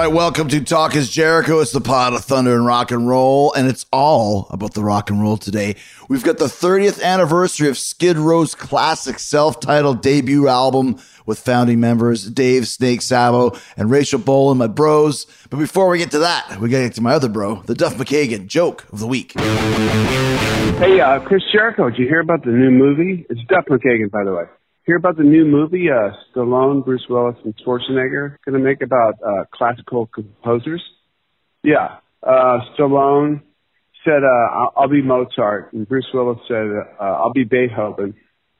right, welcome to Talk is Jericho. It's the pod of thunder and rock and roll, and it's all about the rock and roll today. We've got the 30th anniversary of Skid Row's classic self titled debut album with founding members Dave Snake Sabo and Rachel Bolan, my bros. But before we get to that, we got to get to my other bro, the Duff McKagan joke of the week. Hey, uh, Chris Jericho, did you hear about the new movie? It's Duff McKagan, by the way. Hear about the new movie uh, Stallone, Bruce Willis, and Schwarzenegger going to make about uh, classical composers? Yeah. Uh, Stallone said, uh, I'll, be Mozart, and Bruce Willis said, uh, I'll be Beethoven,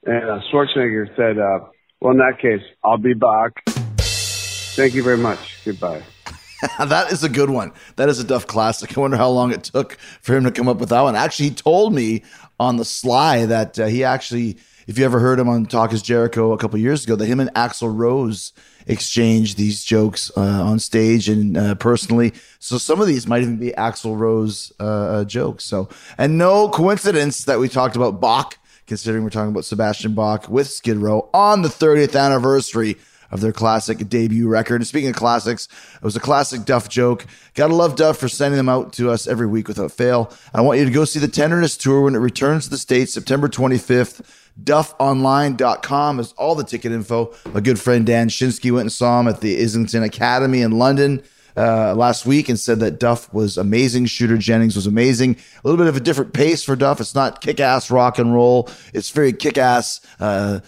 and uh, Schwarzenegger said, uh, well, in that case, I'll be Bach. Thank you very much. Goodbye. that is a good one. That is a Duff classic. I wonder how long it took for him to come up with that one. Actually, he told me on the sly that uh, he actually, if you ever heard him on Talk is Jericho a couple years ago, that him and Axl Rose exchanged these jokes uh, on stage and uh, personally. So some of these might even be Axl Rose uh, uh, jokes. So, and no coincidence that we talked about Bach, considering we're talking about Sebastian Bach with Skid Row on the 30th anniversary of their classic debut record. And speaking of classics, it was a classic Duff joke. Gotta love Duff for sending them out to us every week without fail. I want you to go see the Tenderness Tour when it returns to the States September 25th. DuffOnline.com is all the ticket info. My good friend Dan Shinsky went and saw him at the Islington Academy in London. Uh, last week and said that Duff was amazing. Shooter Jennings was amazing. A little bit of a different pace for Duff. It's not kick ass rock and roll. It's very kick ass, uh,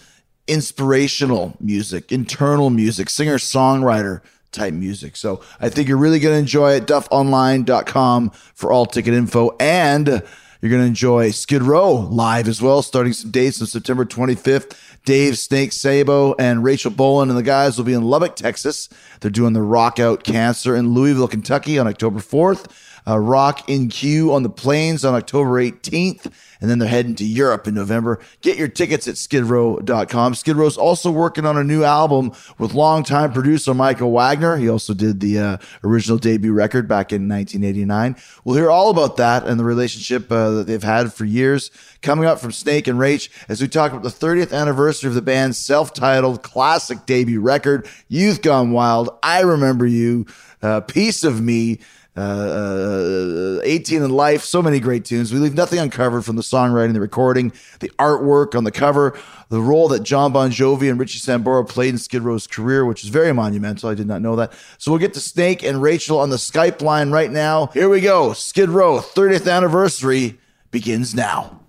inspirational music, internal music, singer songwriter type music. So I think you're really going to enjoy it. DuffOnline.com for all ticket info. And you're going to enjoy Skid Row live as well, starting some dates on September 25th. Dave Snake Sabo and Rachel Bolan and the guys will be in Lubbock, Texas. They're doing the Rock Out Cancer in Louisville, Kentucky on October 4th. Uh, Rock in Q on the Plains on October 18th. And then they're heading to Europe in November. Get your tickets at skidrow.com. Skid Row's also working on a new album with longtime producer Michael Wagner. He also did the uh, original debut record back in 1989. We'll hear all about that and the relationship uh, that they've had for years coming up from Snake and Rach as we talk about the 30th anniversary of the band's self-titled classic debut record, Youth Gone Wild, I Remember You, uh, Piece of Me, Uh, uh, uh, uh, 18 in Life, so many great tunes. We leave nothing uncovered from the songwriting, the recording, the artwork on the cover, the role that Jon Bon Jovi and Richie Sambora played in Skid Row's career, which is very monumental. I did not know that. So we'll get to Snake and Rachel on the Skype line right now. Here we go. Skid Row 30th anniversary begins now.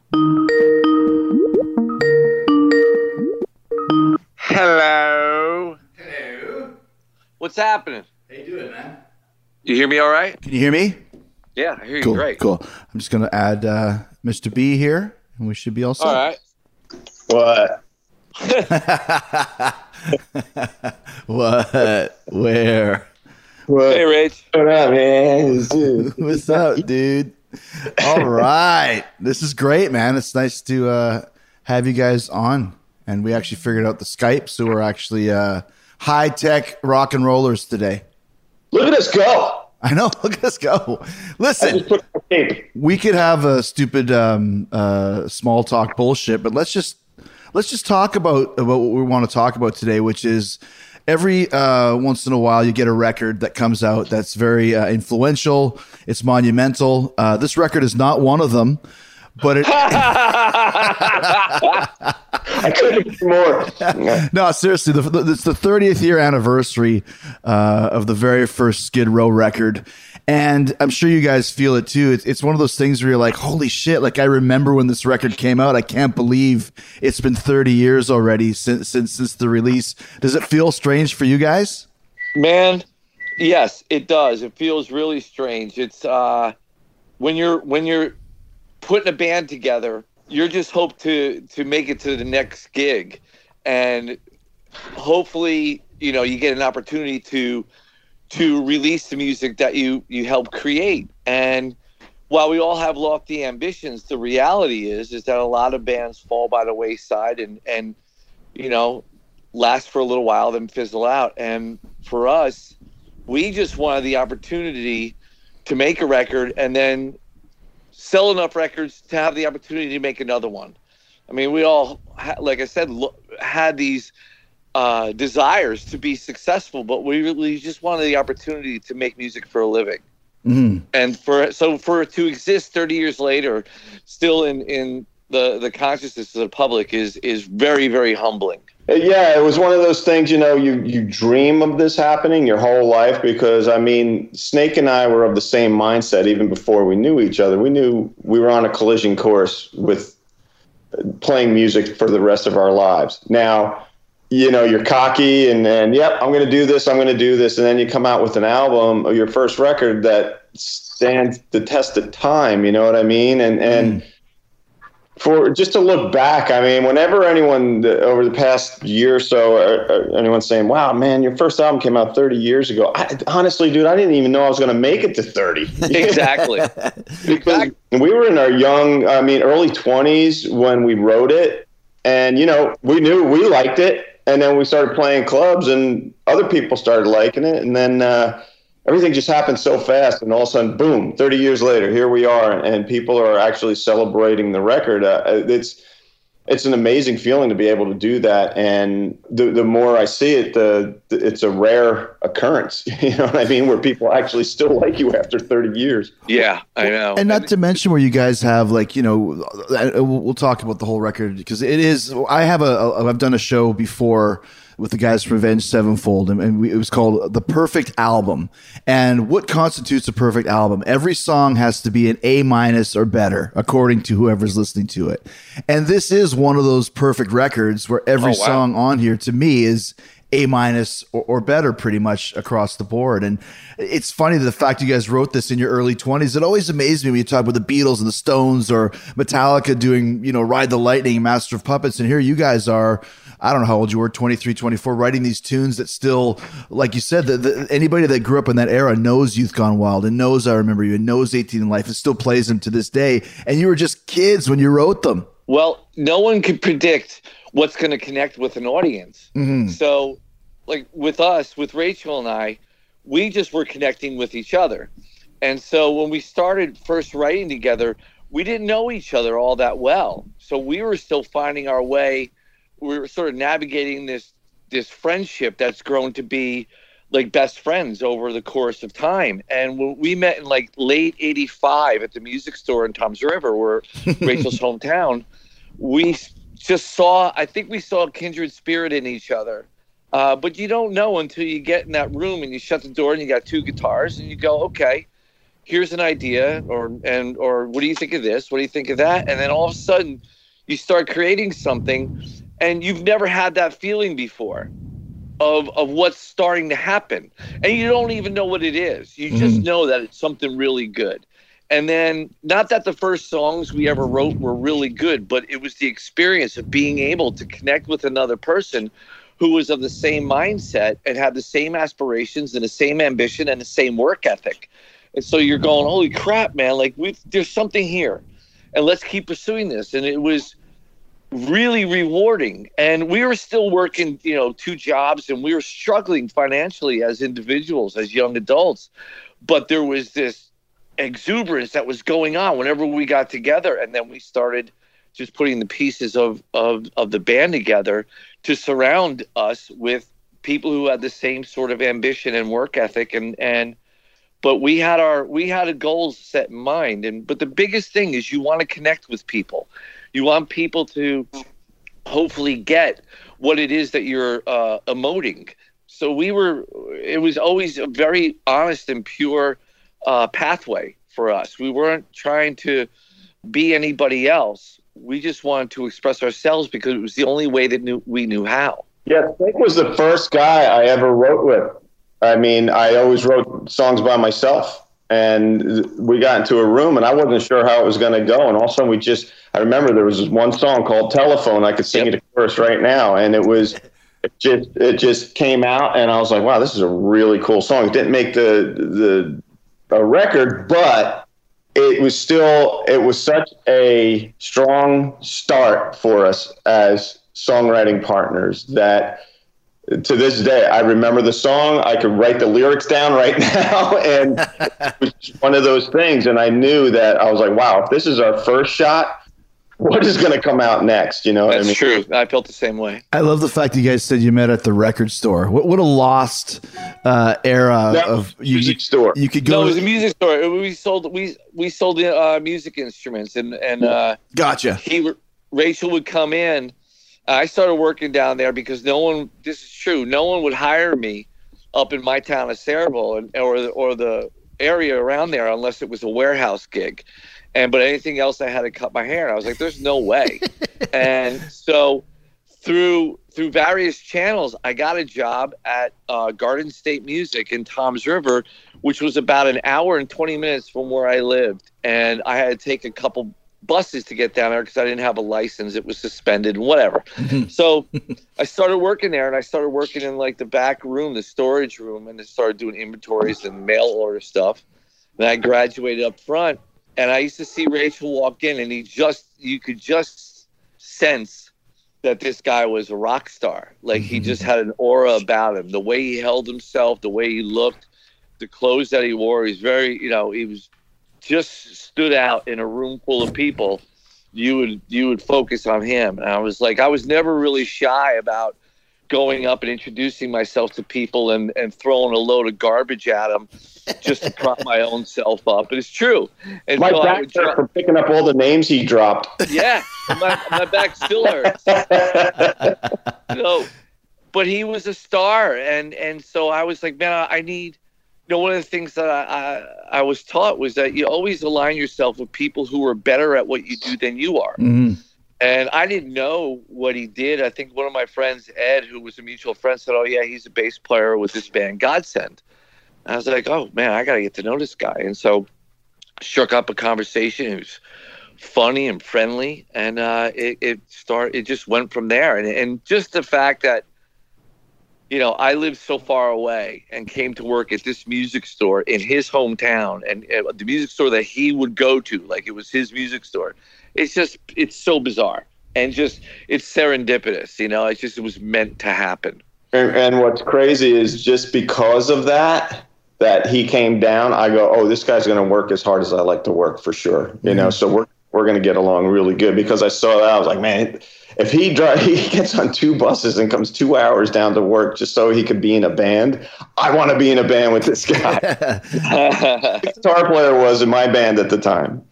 Hello. Hello. What's happening? How you doing, man? You hear me all right? Can you hear me? Yeah, I hear you great. Cool. I'm just going to add uh, Mr. B here, and we should be all set. All right. What? what? Where? What? Hey, Rich. What up, man? What's up, dude? All right. This is great, man. It's nice to uh, have you guys on. And we actually figured out the Skype, so we're actually uh, high tech rock and rollers today. Look at us go. I know. Look at us go. Listen, just put on tape. we could have a stupid um, uh, small talk bullshit, but let's just let's just talk about about what we want to talk about today, which is every uh, once in a while you get a record that comes out that's very uh, influential. It's monumental. Uh, this record is not one of them, but it. I couldn't agree more. no, seriously, the, the, it's the 30th year anniversary uh, of the very first Skid Row record. And I'm sure you guys feel it too. It's, it's one of those things where you're like, holy shit, like I remember when this record came out. I can't believe it's been 30 years already since, since, since the release. Does it feel strange for you guys? Man, yes, it does. It feels really strange. It's uh when you're when you're putting a band together, you're just hope to to make it to the next gig and hopefully, you know, you get an opportunity to to release the music that you you help create. And while we all have lofty ambitions, the reality is is that a lot of bands fall by the wayside and and you know last for a little while, then fizzle out. And for us, we just wanted the opportunity to make a record and then sell enough records to have the opportunity to make another one. I mean, we all, like I said, had these uh, desires to be successful, but we really just wanted the opportunity to make music for a living. Mhm. And for so for it to exist 30 years later, still in in the the consciousness of the public is is very very humbling. Uh, yeah, it was one of those things, you know, you, you dream of this happening your whole life because, I mean, Snake and I were of the same mindset even before we knew each other. We knew we were on a collision course with uh, playing music for the rest of our lives. Now, you know, you're cocky and then, yep, I'm going to do this, I'm going to do this. And then you come out with an album or your first record that stands the test of time, you know what I mean? And, and, mm. For just to look back, I mean, whenever anyone over the past year or so, uh, uh, anyone's saying, "Wow, man, your first album came out 30 years ago," I, honestly, dude, I didn't even know I was going to make it to 30. Exactly. because we were in our young, I mean, early 20s when we wrote it, and you know, we knew we liked it, and then we started playing clubs, and other people started liking it, and then. Uh, everything just happened so fast and all of a sudden boom 30 years later here we are and people are actually celebrating the record uh, it's it's an amazing feeling to be able to do that and the, the more i see it the, the it's a rare occurrence you know what i mean where people actually still like you after 30 years Yeah, I know. And not to mention where you guys have like you know, uh, we'll we'll talk about the whole record because it is. I have a i've done a show before with the guys from Avenged Sevenfold, and, and we, it was called the Perfect Album. And what constitutes a perfect album? Every song has to be an A minus or better, according to whoever's listening to it. And this is one of those perfect records where every Oh, wow. song on here to me is a minus or, or better pretty much across the board. And it's funny that the fact you guys wrote this in your early 20s, it always amazed me when you talk about the Beatles and the Stones or Metallica doing, you know, Ride the Lightning, Master of Puppets. And here you guys are, I don't know how old you were, 23, 24, writing these tunes that still, like you said, the, the, anybody that grew up in that era knows Youth Gone Wild and knows I Remember You and knows 18 in Life and still plays them to this day. And you were just kids when you wrote them. Well, no one could predict what's going to connect with an audience. Mm-hmm. So, like with us, with Rachel and I, we just were connecting with each other. And so when we started first writing together, we didn't know each other all that well. So we were still finding our way. We were sort of navigating this this friendship that's grown to be like best friends over the course of time. And we met in like late 85 at the music store in Toms River, where Rachel's hometown, we just saw, I think we saw a kindred spirit in each other. Uh, but you don't know until you get in that room and you shut the door and you got two guitars and you go, okay, here's an idea, or and or what do you think of this? What do you think of that? And then all of a sudden, you start creating something, and you've never had that feeling before of of what's starting to happen, and you don't even know what it is. You mm-hmm. just know that it's something really good. And then, not that the first songs we ever wrote were really good, but it was the experience of being able to connect with another person who was of the same mindset and had the same aspirations and the same ambition and the same work ethic. And so you're going, holy crap, man! Like we, there's something here, and let's keep pursuing this. And it was really rewarding. And we were still working, you know, two jobs, and we were struggling financially as individuals, as young adults. But there was this exuberance that was going on whenever we got together, and then we started just putting the pieces of of of the band together to surround us with people who had the same sort of ambition and work ethic and and but we had our we had a goals set in mind and but the biggest thing is you want to connect with people you want people to hopefully get what it is that you're uh, emoting so we were it was always a very honest and pure uh, pathway for us we weren't trying to be anybody else we just wanted to express ourselves because it was the only way that knew, we knew how Yeah, Snake was the first guy I ever wrote with. I mean, I always wrote songs by myself. And we got into a room and I wasn't sure how it was going to go. And all of a sudden we just, I remember there was this one song called Telephone. I could sing Yep. it a chorus right now. And it was, it just, it just came out and I was like, wow, this is a really cool song. It didn't make the, the, a record, but it was still it was such a strong start for us as songwriting partners that to this day I remember the song I could write the lyrics down right now and it was just one of those things and I knew that I was like wow if this is our first shot what is going to come out next? You know what I That's mean? true. I felt the same way. I love the fact you guys said you met at the record store. What what a lost uh, era That of was a music store. You could go. No, go. it was a music store. We sold we we sold uh, music instruments, and and uh, gotcha. he Rachel would come in. I started working down there because no one. This is true. No one would hire me up in my town of Sayreville and or the, or the area around there unless it was a warehouse gig. And but anything else, I had to cut my hair. And I was like, "There's no way." and so through through various channels, I got a job at uh, Garden State Music in Toms River, which was about an hour and 20 minutes from where I lived. And I had to take a couple buses to get down there because I didn't have a license. It was suspended and whatever. so I started working there and I started working in like the back room, the storage room, and I started doing inventories and mail order stuff. And I graduated up front and I used to see Rachel walk in and he just, you could just sense that this guy was a rock star. Like he just mm-hmm. had an aura about him. The way he held himself, the way he looked, the clothes that he wore. He's very, you know, he was just stood out in a room full of people. You would you would focus on him. And I was like, I was never really shy about going up and introducing myself to people and, and throwing a load of garbage at them just to prop my own self up. But it's true. And My so back hurt for picking up all the names he dropped. yeah, my, my back still hurts. so, but he was a star, and and so I was like, man, I need. You know, one of the things that I, I I was taught was that you always align yourself with people who are better at what you do than you are. Mhm. And I didn't know what he did. I think one of my friends, Ed, who was a mutual friend, said, "Oh yeah, he's a bass player with this band Godsend." I was like, "Oh man, I got to get to know this guy." And so, struck up a conversation. It was funny and friendly, and uh, it it start it just went from there. And and just the fact that you know I lived so far away and came to work at this music store in his hometown, and uh, the music store that he would go to, like it was his music store. It's just it's so bizarre and just it's serendipitous. You know, it's just it was meant to happen. And, and what's crazy is just because of that, that he came down, I go, oh, this guy's going to work as hard as I like to work for sure. You know, so we're we're going to get along really good because I saw that I was like, man, if he drives, he gets on two buses and comes two hours down to work just so he could be in a band. I want to be in a band with this guy. Guitar player was in my band at the time.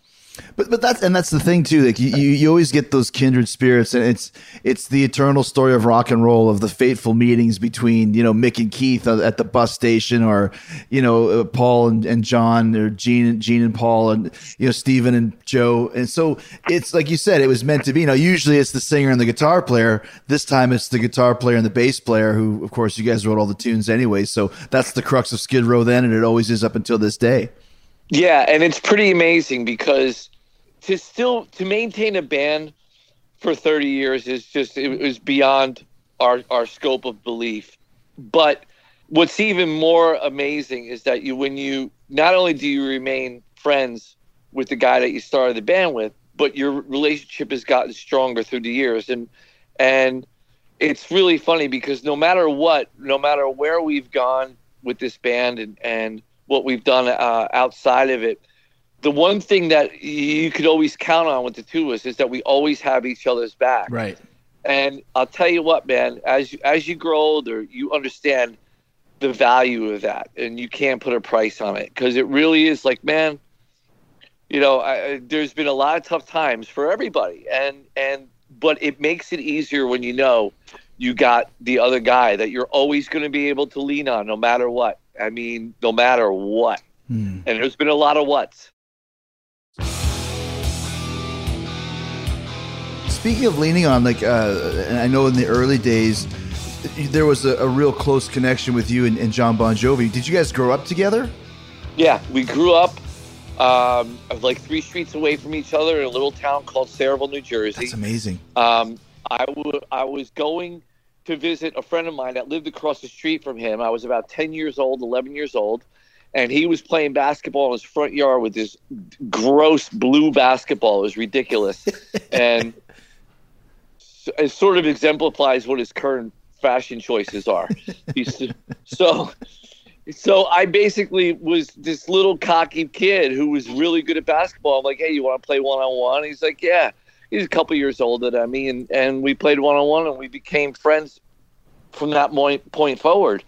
But but that's and that's the thing too. Like you, you, you always get those kindred spirits, and it's it's the eternal story of rock and roll of the fateful meetings between you know Mick and Keith at the bus station, or you know uh, Paul and, and John, or Gene Gene and Paul, and you know Stephen and Joe. And so it's like you said, it was meant to be. Now usually it's the singer and the guitar player. This time it's the guitar player and the bass player, who of course you guys wrote all the tunes anyway. So that's the crux of Skid Row then, and it always is up until this day. Yeah, and it's pretty amazing because to still to maintain a band for 30 years is just it was beyond our our scope of belief. But what's even more amazing is that you when you not only do you remain friends with the guy that you started the band with, but your relationship has gotten stronger through the years and and it's really funny because no matter what, no matter where we've gone with this band and and what we've done uh, outside of it, the one thing that you could always count on with the two of us is that we always have each other's back. Right. And I'll tell you what, man, as you, as you grow older, you understand the value of that, and you can't put a price on it because it really is like, man, you know, I, there's been a lot of tough times for everybody, and and but it makes it easier when you know you got the other guy that you're always going to be able to lean on, no matter what. I mean, no matter what. Hmm. And there's been a lot of whats. Speaking of leaning on, like, uh, and I know in the early days, there was a, a real close connection with you and, and Jon Bon Jovi. Did you guys grow up together? Yeah, we grew up um, like three streets away from each other in a little town called Sayreville, New Jersey. That's amazing. Um, I, w- I was going to visit a friend of mine that lived across the street from him. I was about 10 years old, 11 years old, and he was playing basketball in his front yard with this gross blue basketball. It was ridiculous. and it sort of exemplifies what his current fashion choices are. So, so I basically was this little cocky kid who was really good at basketball. I'm like, hey, you want to play one on one? He's like, yeah. he's a couple years older than me, and and we played one on one, and we became friends from that point point forward,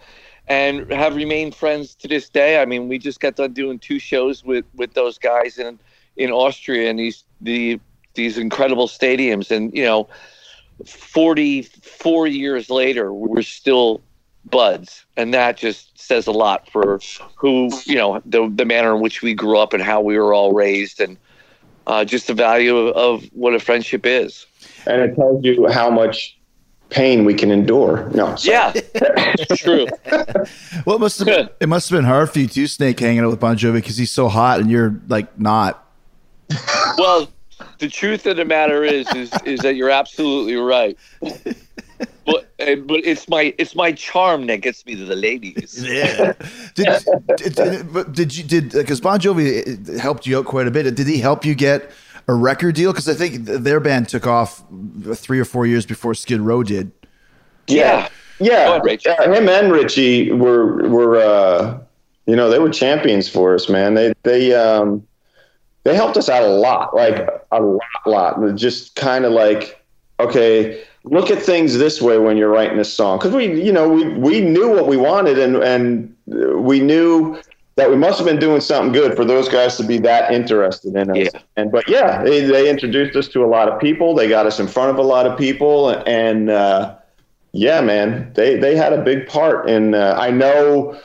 and have remained friends to this day. I mean, we just got done doing two shows with with those guys in in Austria and these the these incredible stadiums, and you know, forty four years later, we're still buds, and that just says a lot for who you know the the manner in which we grew up and how we were all raised, and uh, just the value of, of what a friendship is. And it tells you how much pain we can endure. No, sorry. Yeah, it's true. Well, it must have been, it must have been hard for you too, Snake, hanging out with Bon Jovi because he's so hot and you're like not. Well, the truth of the matter is, is, is that you're absolutely right. But uh, but it's my it's my charm that gets me to the ladies. Yeah. did, did, did, did you did because Bon Jovi helped you out quite a bit? Did he help you get a record deal? Because I think their band took off three or four years before Skid Row did. Yeah. Go Yeah, ahead, Rich. yeah, him and Richie were were uh, you know they were champions for us, man. They they um, they helped us out a lot, like a lot, lot. Just kind of like okay, look at things this way when you're writing a song because we you know we we knew what we wanted and and we knew that we must have been doing something good for those guys to be that interested in us. Yeah. And but yeah, they, they introduced us to a lot of people. They got us in front of a lot of people, and uh, yeah, man, they they had a big part. in uh, I know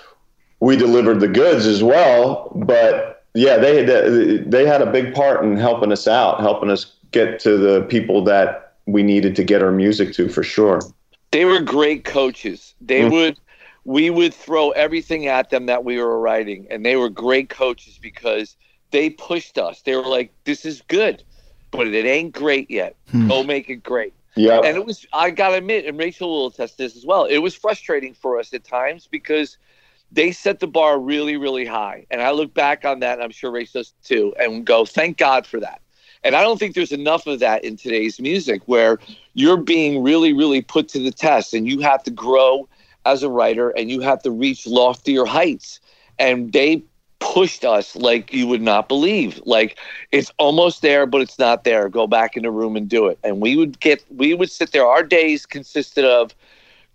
we delivered the goods as well, but yeah, they they they had a big part in helping us out, helping us get to the people that we needed to get our music to for sure. They were great coaches. They Mhm. would we would throw everything at them that we were writing, and they were great coaches because they pushed us. They were like, "This is good, but it ain't great yet. Hmm. Go make it great." Yeah, and it was I gotta admit, and Rachel will attest to this as well. It was frustrating for us at times because they set the bar really, really high. And I look back on that, and I'm sure Rachel does too, and go, thank God for that. And I don't think there's enough of that in today's music where you're being really, really put to the test and you have to grow as a writer and you have to reach loftier heights. And they pushed us like you would not believe. Like it's almost there, but it's not there. Go back in the room and do it. And we would get, we would sit there. Our days consisted of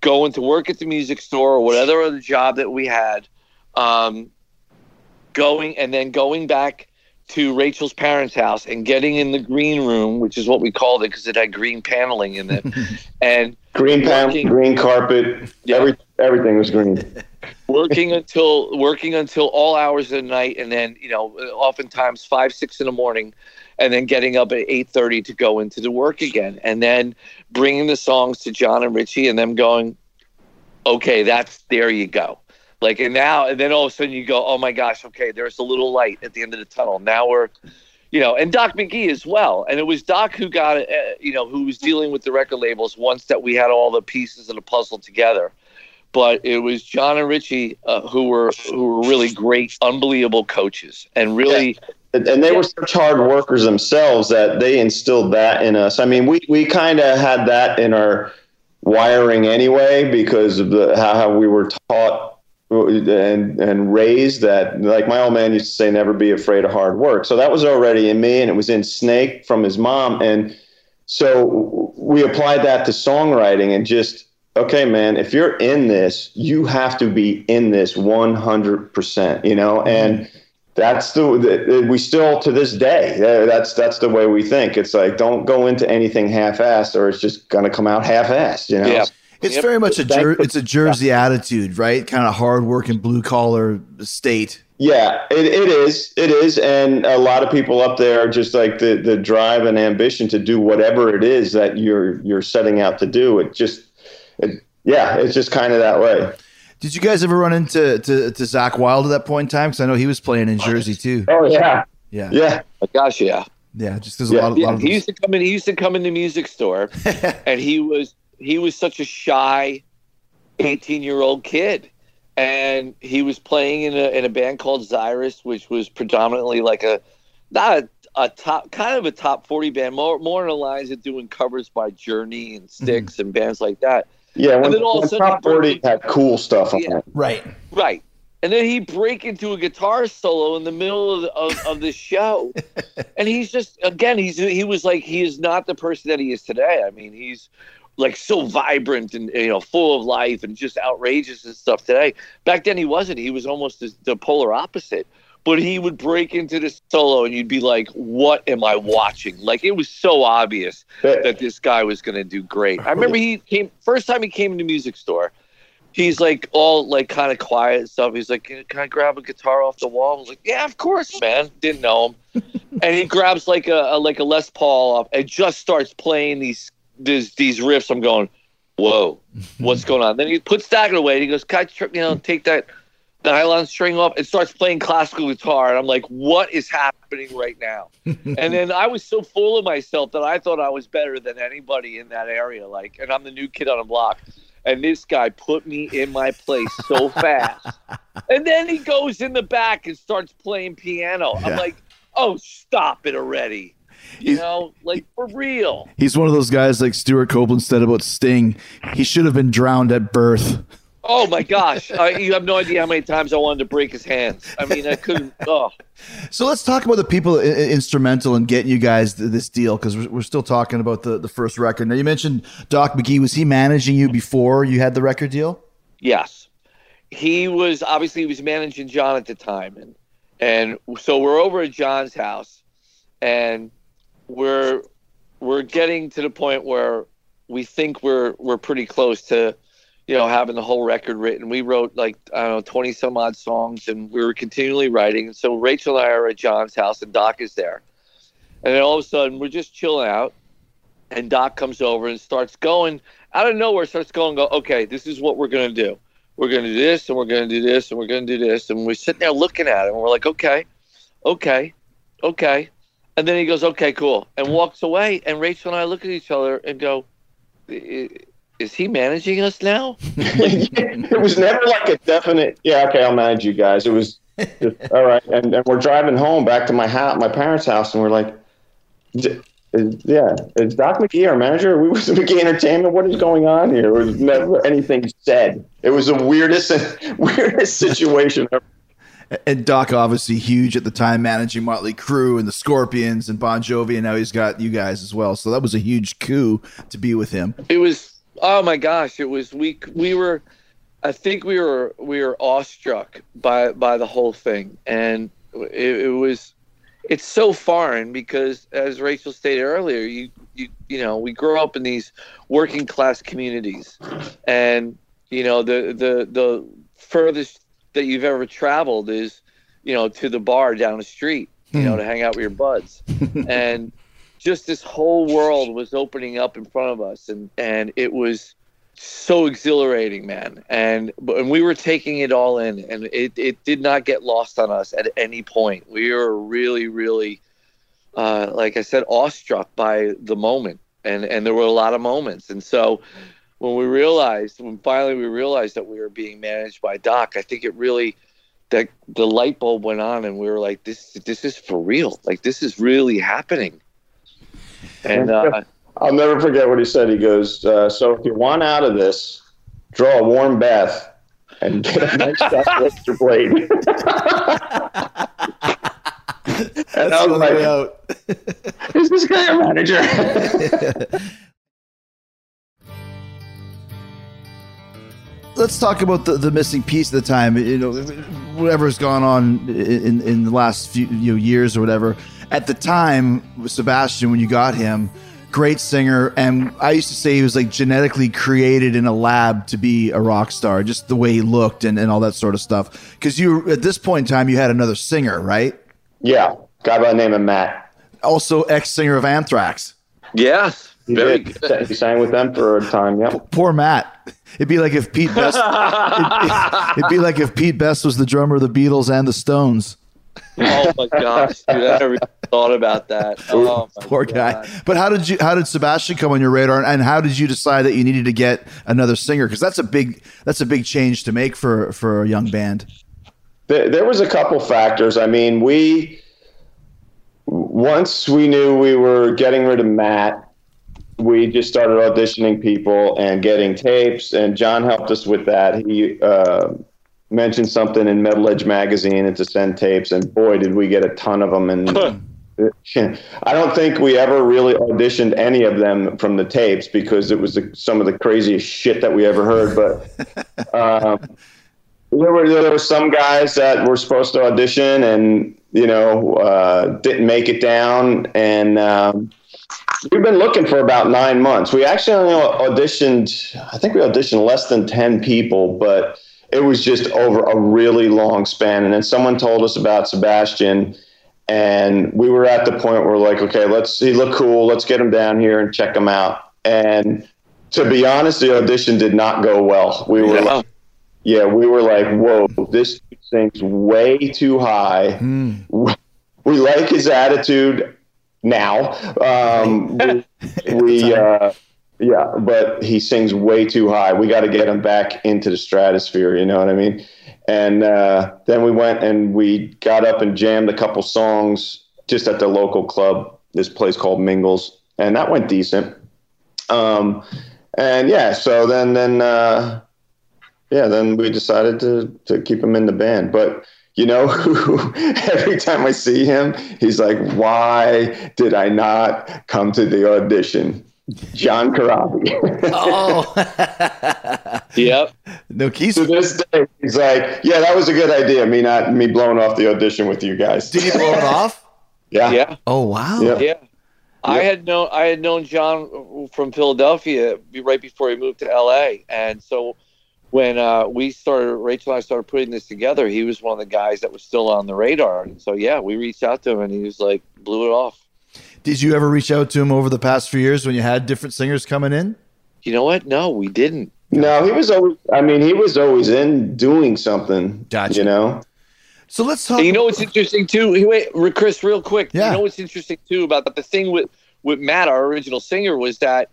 going to work at the music store or whatever other job that we had, um, going and then going back to Rachel's parents' house and getting in the green room, which is what we called it because it had green paneling in it, and green panel, green carpet, Yeah. every everything was green. working until working until all hours of the night, and then you know, oftentimes five, six in the morning, and then getting up at eight thirty to go into the work again, and then bringing the songs to John and Richie, and them going, okay, that's there you go. Like and now and then all of a sudden you go, oh my gosh, okay, there's a little light at the end of the tunnel. Now we're, you know, and Doc McGhee as well. And it was Doc who got, uh, you know, who was dealing with the record labels once that we had all the pieces of the puzzle together. But it was John and Richie uh, who were who were really great, unbelievable coaches, and really, And and they were such hard workers themselves that they instilled that in us. I mean, we, we kind of had that in our wiring anyway because of the how, how we were taught uh, and and raised that like my old man used to say never be afraid of hard work. So that was already in me and it was in snake from his mom. And so we applied that to songwriting and just okay man if you're in this you have to be in this 100% you know? And mm-hmm. That's the, the we still to this day uh, that's that's the way we think it's like don't go into anything half-assed or it's just going to come out half-assed you know Yeah. It's Yep. very much a Thank jer- it's a Jersey attitude, right? Kind of hard working blue collar state. Yeah, it, it is. It is. And a lot of people up there are just like the, the drive and ambition to do whatever it is that you're you're setting out to do. It just it, yeah, it's just kind of that way. Did you guys ever run into to, to Zakk Wylde at that point in time? Because I know he was playing in Jersey oh, too. Oh yeah. Yeah, Yeah. oh gosh, yeah. yeah. Just there's a Yeah. lot of, Yeah, lot of he used to come in. He used to come in the music store, and he was he was such a shy, eighteen year old kid, and he was playing in a in a band called Zyris, which was predominantly like a not a, a top kind of a top forty band, more more in the lines of doing covers by Journey and mm-hmm. Styx and bands like that. Yeah. When, then all of a sudden Top he broke 40 had cool stuff on Yeah. it. right. Right. and then he break into a guitar solo in the middle of the, of, of the show, and he's just again he's he was like he is not the person that he is today. I mean he's like so vibrant and you know full of life and just outrageous and stuff today. Back then he wasn't. He was almost the, the polar opposite. But he would break into the solo and you'd be like, "What am I watching?" Like it was so obvious that this guy was going to do great. I remember he came first time he came into music store. He's like all like kind of quiet and stuff. He's like, "Can I grab a guitar off the wall?" I was like, "Yeah, of course, man." Didn't know him, and he grabs like a, a like a Les Paul off and just starts playing these these these riffs. I'm going, "Whoa, what's going on?" Then he puts that away. And he goes, "Can I, you know, take that nylon string off?" And starts playing classical guitar. And I'm like, "What is happening right now?" and then I was so full of myself that I thought I was better than anybody in that area. Like, and I'm the new kid on the block. And this guy put me in my place so fast. And then he goes in the back and starts playing piano. Yeah. I'm like, oh, stop it already. You He's- know, like for real. He's one of those guys like Stewart Copeland said about Sting. He should have been drowned at birth. Oh my gosh. I, you have no idea how many times I wanted to break his hands. I mean, I couldn't. Oh, So let's talk about the people i- instrumental in getting you guys th- this deal because we're, we're still talking about the, the first record. Now you mentioned Doc McGhee. Was he managing you before you had the record deal? yes. He was obviously he was managing John at the time, and and so we're over at John's house, and we're we're getting to the point where we think we're we're pretty close to you know having the whole record written. We wrote like i don't know 20 some odd songs and we were continually writing. And so rachel and i are at john's house and doc is there. And then all of a sudden we're just chilling out and doc comes over and starts going out of nowhere starts going go okay this is what we're to do. We're to do this and we're to do this and we're to do this. And we're sitting there looking at him, and we're like okay okay okay. And then he goes, okay, cool, and walks away. And Rachel and I look at each other and go, "I- is he managing us now? it was never like a definite. Yeah, okay, I'll manage you guys. It was just, all right, and, and we're driving home back to my house, my parents' house, and we're like, "D- is, yeah, is Doc McGhee our manager? Are we with McGhee Entertainment? What is going on here? There was never anything said. It was the weirdest, weirdest situation ever. And Doc, obviously huge at the time, managing Motley Crue and the Scorpions and Bon Jovi, and now he's got you guys as well. So that was a huge coup to be with him. It was, oh my gosh, it was. We we were, I think we were we were awestruck by by the whole thing, and it, it was, it's so foreign because as Rachel stated earlier, you you you know we grow up in these working class communities, and you know the the the furthest that you've ever traveled is you know to the bar down the street you know hmm. to hang out with your buds. And just this whole world was opening up in front of us and and it was so exhilarating man. And and we were taking it all in and it, it did not get lost on us at any point. We were really really uh, like i said awestruck by the moment and and there were a lot of moments. And so when we realized when finally we realized that we were being managed by doc i think it really that the light bulb went on and we were like this this is for real. Like this is really happening and uh, I'll never forget what he said. He goes, uh, "So if you want out of this, draw a warm bath and get a nice Dr. blade." and I was like, out. "Is this guy a manager?" Let's talk about the, the missing piece of the time. You know, whatever's gone on in, in the last few you know, years or whatever. At the time, with Sebastian, when you got him, great singer, and I used to say he was like genetically created in a lab to be a rock star, just the way he looked and, and all that sort of stuff. Because you, at this point in time, you had another singer, right? yeah, guy by the name of Matt. Also, ex singer of Anthrax. yes He very did. good He sang with them for a time. Yep. Poor Matt. It'd be like if Pete Best. it'd be like if Pete Best was the drummer of the Beatles and the Stones. Oh my gosh dude i never thought about that oh my Poor guy. God. But how did you? How did Sebastian come on your radar? And how did you decide that you needed to get another singer? Because that's a big that's a big change to make for for a young band. There, there was a couple factors. I mean, we once we knew we were getting rid of Matt, we just started auditioning people and getting tapes. And John helped us with that. He uh, mention something in Metal Edge magazine and to send tapes, and boy, did we get a ton of them. And I don't think we ever really auditioned any of them from the tapes because it was the, some of the craziest shit that we ever heard. But um, there were there were some guys that were supposed to audition and you know uh, didn't make it down, and um, we've been looking for about nine months. We actually only auditioned. I think we auditioned less than ten people, but it was just over a really long span. And then someone told us about Sebastian and we were at the point where we're like, okay, let's he look cool. Let's get him down here and check him out. And to be honest, the audition did not go well. We were Yeah. like, yeah, we were like, whoa, this dude sings way too high. We like his attitude now. Um, we, we uh, yeah, but he sings way too high. We got to get him back into the stratosphere. You know what I mean? And uh, then we went and we got up and jammed a couple songs just at the local club, this place called Mingles, and that went decent. Um, and yeah, so then then uh, yeah, then we decided to to keep him in the band. But you know, every time I see him, he's like, "Why did I not come to the audition?" John Corabi. Oh, Yep. no keys. to this day, he's like, "Yeah, that was a good idea. Me not me blowing off the audition with you guys." Did he blow it off? Yeah, Yeah. Oh wow. Yeah. Yeah. I had known I had known John from Philadelphia right before he moved to LA, and so when uh, we started, Rachel and I started putting this together, he was one of the guys that was still on the radar, and so yeah, we reached out to him, and he was like, blew it off. Did you ever reach out to him over the past few years when you had different singers coming in? You know what? No, we didn't. No, he was always. I mean, he was always in doing something. Gotcha. You know. So let's talk. And you know what's interesting too? Hey, Wait, Chris, real quick. Yeah. You know what's interesting too about the thing with with Matt, our original singer, was that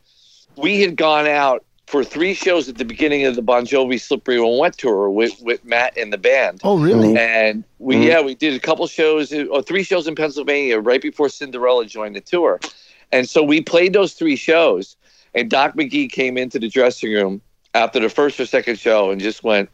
we had gone out for three shows at the beginning of the Bon Jovi Slippery When Wet tour with with Matt and the band. oh really? And we Mhm. yeah we did a couple shows or three shows in Pennsylvania right before Cinderella joined the tour, and so we played those three shows. And Doc McGhee came into the dressing room after the first or second show and just went,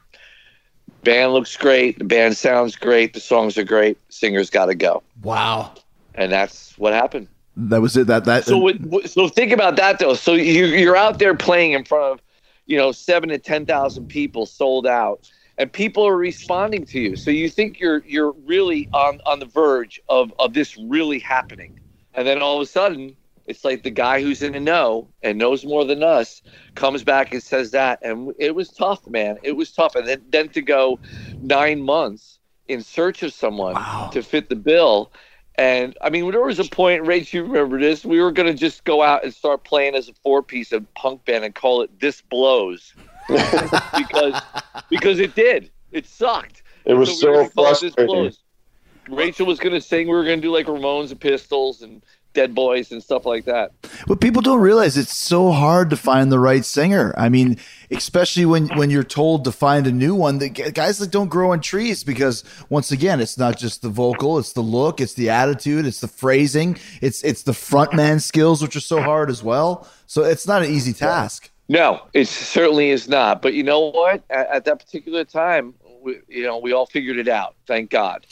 "Band looks great. The band sounds great. The songs are great. Singers got to go." Wow. And that's what happened. That was it. That that. So with, so think about that though. So you you're out there playing in front of, you know, seven to ten thousand people sold out, and people are responding to you. So you think you're you're really on on the verge of of this really happening, and then all of a sudden it's like the guy who's in the know and knows more than us comes back and says that, and it was tough, man. It was tough, and then then to go nine months in search of someone Wow. to fit the bill. And I mean, there was a point, Rach, you remember this? We were going to just go out and start playing as a four piece of punk band and call it This Blows because because it did. It sucked. It was so, This frustrating. Rachel was going to sing. We were going to do like Ramones and Pistols and Dead Boys and stuff like that. What people don't realize it's so hard to find the right singer. I mean, especially when when you're told to find a new one. The guys that don't grow on trees because once again, it's not just the vocal, it's the look, it's the attitude, it's the phrasing, it's it's the frontman skills which are so hard as well. So it's not an easy task. No, it certainly is not. But you know what? At, at that particular time, we, you know, we all figured it out. Thank God.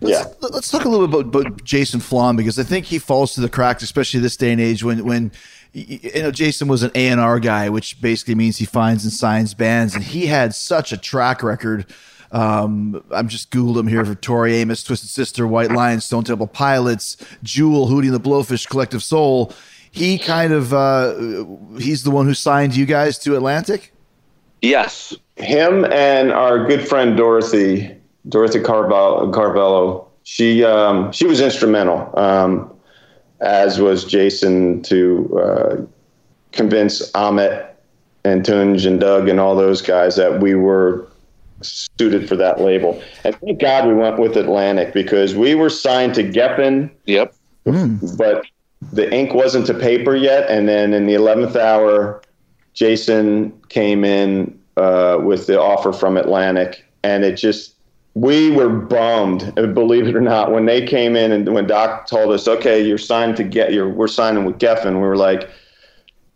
Yeah. Let's, let's talk a little bit about, about Jason Flom because I think he falls to the cracks, especially this day and age when when you know Jason was an A and R guy, which basically means he finds and signs bands, and he had such a track record. Um, I'm just googled him here for Tori Amos, Twisted Sister, White Lion, Stone Temple Pilots, Jewel, Hootie and the Blowfish, Collective Soul. He kind of uh, he's the one who signed you guys to Atlantic. Yes. him and our good friend Dorothy, Dorothy Carvalho, Carvello, she um, she was instrumental, um, as was Jason to uh, convince Ahmet and Tunj and Doug and all those guys that we were suited for that label. And thank God we went with Atlantic because we were signed to Geffen Yep. but the ink wasn't to paper yet. And then in the eleventh hour, Jason came in uh, with the offer from Atlantic, and it just we were bummed. Believe it or not, when they came in and when Doc told us, "Okay, you're signed to get your we're signing with Geffen," we were like.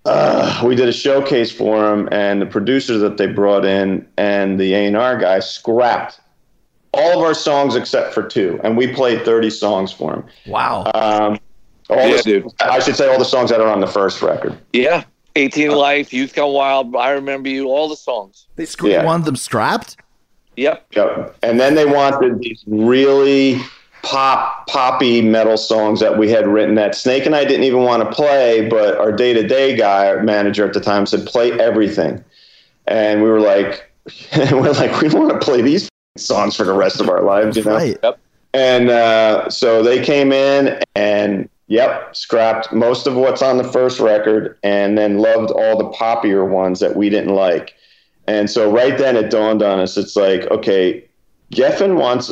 uh, we did a showcase for them, and the producers that they brought in and the A and R guy scrapped all of our songs except for two, and we played 30 songs for them. Wow. Um, all Yeah, the, dude. I should say all the songs that are on the first record. Yeah. 18 Life, Youth Gone Wild, I Remember You, all the songs. They scra- Yeah. wanted them scrapped? Yep. Yep. And then they wanted these really pop, poppy metal songs that we had written that Snake and I didn't even want to play, but our day to day guy, our manager at the time, said, play everything. And we were like, we're like, we want to play these songs for the rest of our lives, you know? Right. Yep. And uh, so they came in and, yep, scrapped most of what's on the first record and then loved all the poppier ones that we didn't like. And so right then it dawned on us it's like, okay, Geffen wants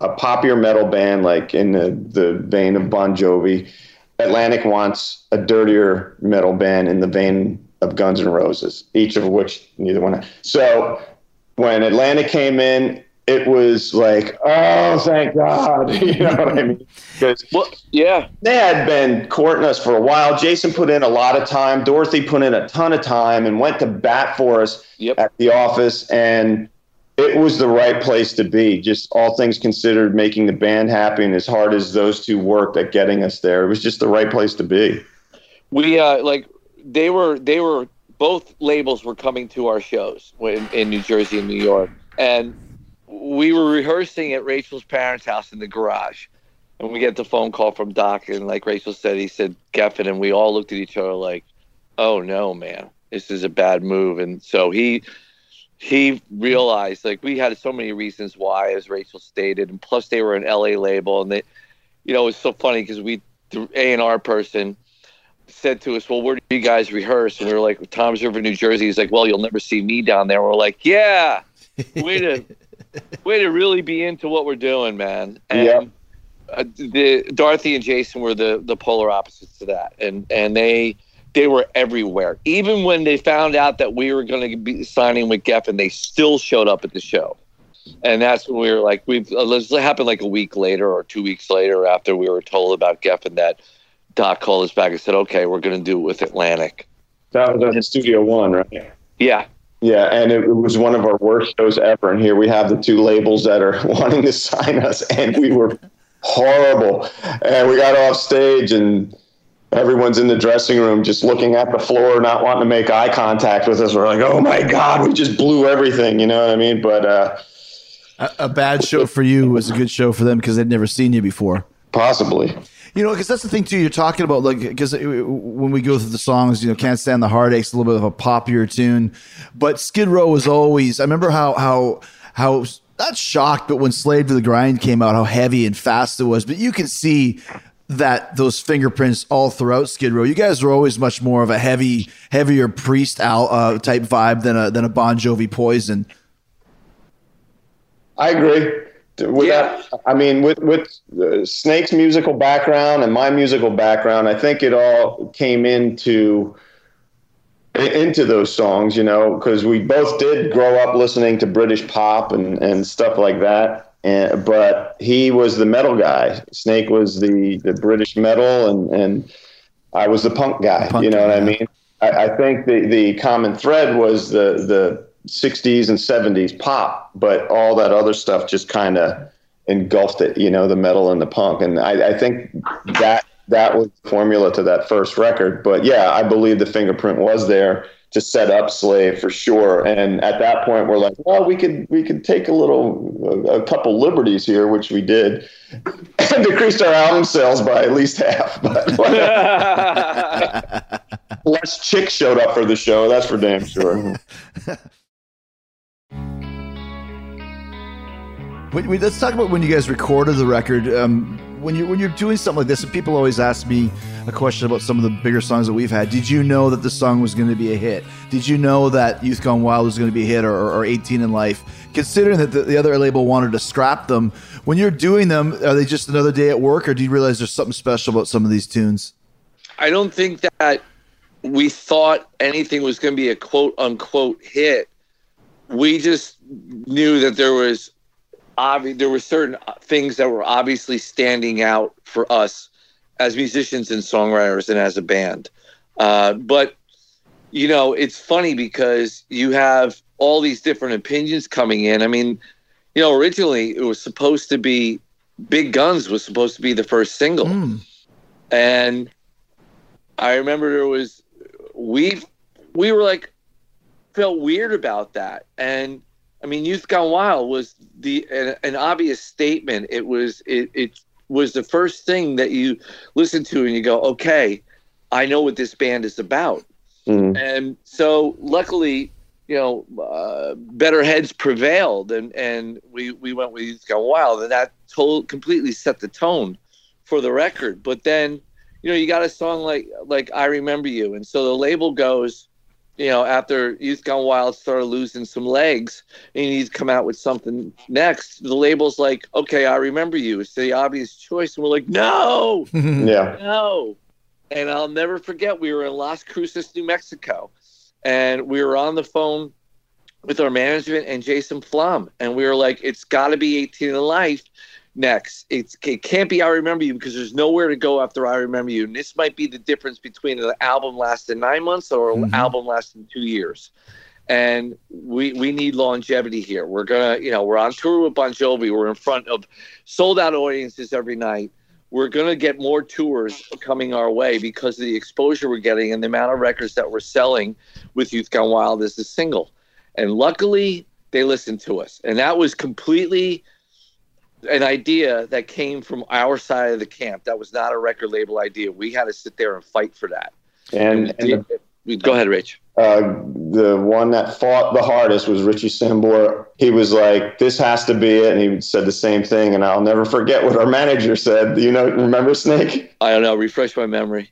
a poppier metal band like in the, the vein of Bon Jovi. Atlantic wants a dirtier metal band in the vein of Guns N' Roses, each of which neither one. So when Atlantic came in, it was like, oh, thank God. you know what I mean? Because Well, yeah. they had been courting us for a while. Jason put in a lot of time. Dorothy put in a ton of time and went to bat for us Yep. at the office. And it was the right place to be. Just all things considered, making the band happy. And as hard as those two worked at getting us there, it was just the right place to be. we uh like they were they were both labels were coming to our shows in, in New Jersey and New York, and we were rehearsing at Rachel's parents' house in the garage, and we get the phone call from Doc, and like Rachel said, he said Geffen, and we all looked at each other like, "Oh no, man, this is a bad move," and so he he realized like we had so many reasons why, as Rachel stated, and plus they were an LA label, and they, you know, it was so funny because we the A and R person said to us, "Well, where do you guys rehearse?" And we were like, "Toms River, New Jersey." He's like, "Well, you'll never see me down there." We're like, "Yeah, way to way to really be into what we're doing, man." And Yeah. uh, the Dorothy and Jason were the the polar opposites to that, and and they they were everywhere. Even when they found out that we were going to be signing with Geffen, they still showed up at the show. And that's when we were like, we've uh, this happened like a week later or two weeks later after we were told about Geffen that Doc called us back and said, okay, we're going to do it with Atlantic. That was at Studio One, right? Yeah. Yeah, and it, it was one of our worst shows ever. And here we have the two labels that are wanting to sign us, and we were horrible. And we got off stage, and everyone's in the dressing room just looking at the floor, not wanting to make eye contact with us. We're like, oh my God, we just blew everything. You know what I mean? But uh, A, a bad show for you was a good show for them because they'd never seen you before. possibly. You know, because that's the thing too. You're talking about like because when we go through the songs, you know, can't stand the heartaches, a little bit of a poppier tune, but Skid Row was always. I remember how how how not shocked, but when Slave to the Grind came out, how heavy and fast it was. But you can see that those fingerprints all throughout Skid Row. You guys were always much more of a heavy, heavier Priest al- uh, type vibe than a than a Bon Jovi Poison. I agree. With Yeah. that, I mean, with with uh, Snake's musical background and my musical background, I think it all came into into those songs, you know, because we both did grow up listening to British pop and and stuff like that. And, but he was the metal guy. Snake was the the British metal, and and I was the punk guy. Punk you know guy, what I mean? I, I think the the common thread was the the 60s and 70s pop, but all that other stuff just kind of engulfed it, you know, the metal and the punk. And I, I think that that was the formula to that first record. But yeah, I believe the fingerprint was there to set up Slave for sure. And at that point, we're like, well, we could we could take a little a, a couple liberties here, which we did, and decreased our album sales by at least half. But less chicks showed up for the show. That's for damn sure. Let's talk about when you guys recorded the record. Um, when you when you're doing something like this, and people always ask me a question about some of the bigger songs that we've had. Did you know that the song was going to be a hit? Did you know that Youth Gone Wild was going to be a hit, or, or 18 in Life? Considering that the, the other label wanted to scrap them, when you're doing them, are they just another day at work, or do you realize there's something special about some of these tunes? I don't think that we thought anything was going to be a quote unquote hit. We just knew that there was obvi- there were certain things that were obviously standing out for us as musicians and songwriters and as a band. Uh, but you know, it's funny because you have all these different opinions coming in. I mean, you know, originally it was supposed to be Big Guns was supposed to be the first single. Mm. And I remember there was we we were like felt weird about that. And I mean, Youth Gone Wild was the an, an obvious statement. It was it it was the first thing that you listen to and you go, okay, I know what this band is about. Mhm. And so, luckily, you know, uh, better heads prevailed, and and we we went with Youth Gone Wild, and that told completely set the tone for the record. But then, you know, you got a song like like I Remember You, and so the label goes, you know, after Youth Gone Wild started losing some legs, and you need to come out with something next. The label's like, okay, I Remember You. It's the obvious choice, and we're like, no, Yeah. no. And I'll never forget, we were in Las Cruces, New Mexico, and we were on the phone with our management and Jason Flom, and we were like, "It's got to be 18 in Life next. It's it can't be I Remember You because there's nowhere to go after I Remember You. And this might be the difference between an album lasting nine months or an Mhm. album lasting two years." And we we need longevity here. We're gonna, you know, we're on tour with Bon Jovi. We're in front of sold out audiences every night we're going to get more tours coming our way because of the exposure we're getting and the amount of records that we're selling with Youth Gone Wild as a single. And luckily, they listened to us. And that was completely an idea that came from our side of the camp. That was not a record label idea. We had to sit there and fight for that. And, and the, we, go ahead, Rich. uh, the one that fought the hardest was Richie Sambora. He was like, "This has to be it," and he said the same thing. And I'll never forget what our manager said. You know, remember Snake? I don't know. Refresh my memory.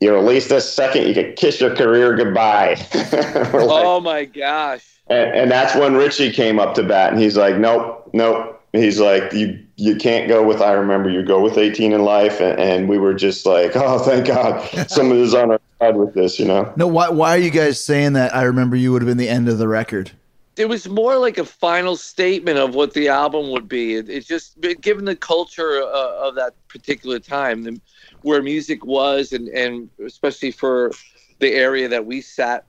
You're at least this second. You could kiss your career goodbye. Like- oh my gosh. and, and that's when Richie came up to bat, and he's like, "Nope, nope." He's like, "You you can't go with I remember. You go with 18 in life." And, and we were just like, "Oh, thank God, someone is on our side with this," you know. No, why why are you guys saying that? I remember you would have been the end of the record. it was more like a final statement of what the album would be. It, it just, given the culture uh, of that particular time, the, where music was, and, and especially for the area that we sat,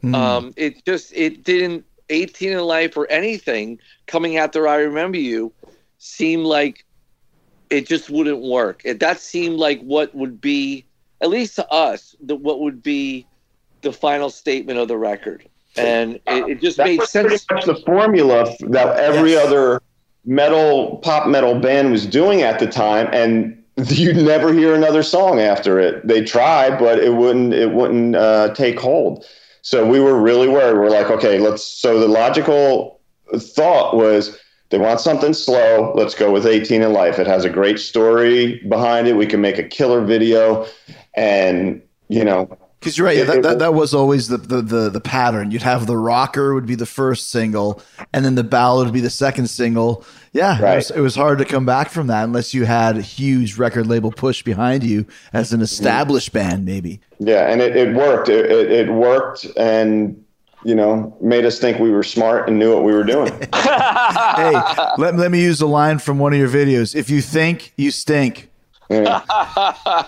Hmm. um, it just, it didn't, 18 in life or anything coming after I Remember You seemed like it just wouldn't work. It, that seemed like what would be, at least to us, the, what would be the final statement of the record. And it, it just That made sense. pretty much the formula that every Yes. other metal pop metal band was doing at the time, and you'd never hear another song after it. They tried, but it wouldn't it wouldn't uh, take hold. So we were really worried. We're like, okay, let's. So the logical thought was. They want something slow. Let's go with 18 in Life. It has a great story behind it. We can make a killer video. And, you know, Because you're right. Yeah, It- that, that, that was always the, the, the, the pattern. You'd have the rocker would be the first single, and then the ballad would be the second single. Yeah, it, was, it was hard to come back from that unless you had a huge record label push behind you as an mm-hmm. established band, maybe. Yeah, and it, it worked. It, it worked, and you know, made us think we were smart and knew what we were doing. Hey, let, let me use a line from one of your videos. If you think, you stink. Yeah.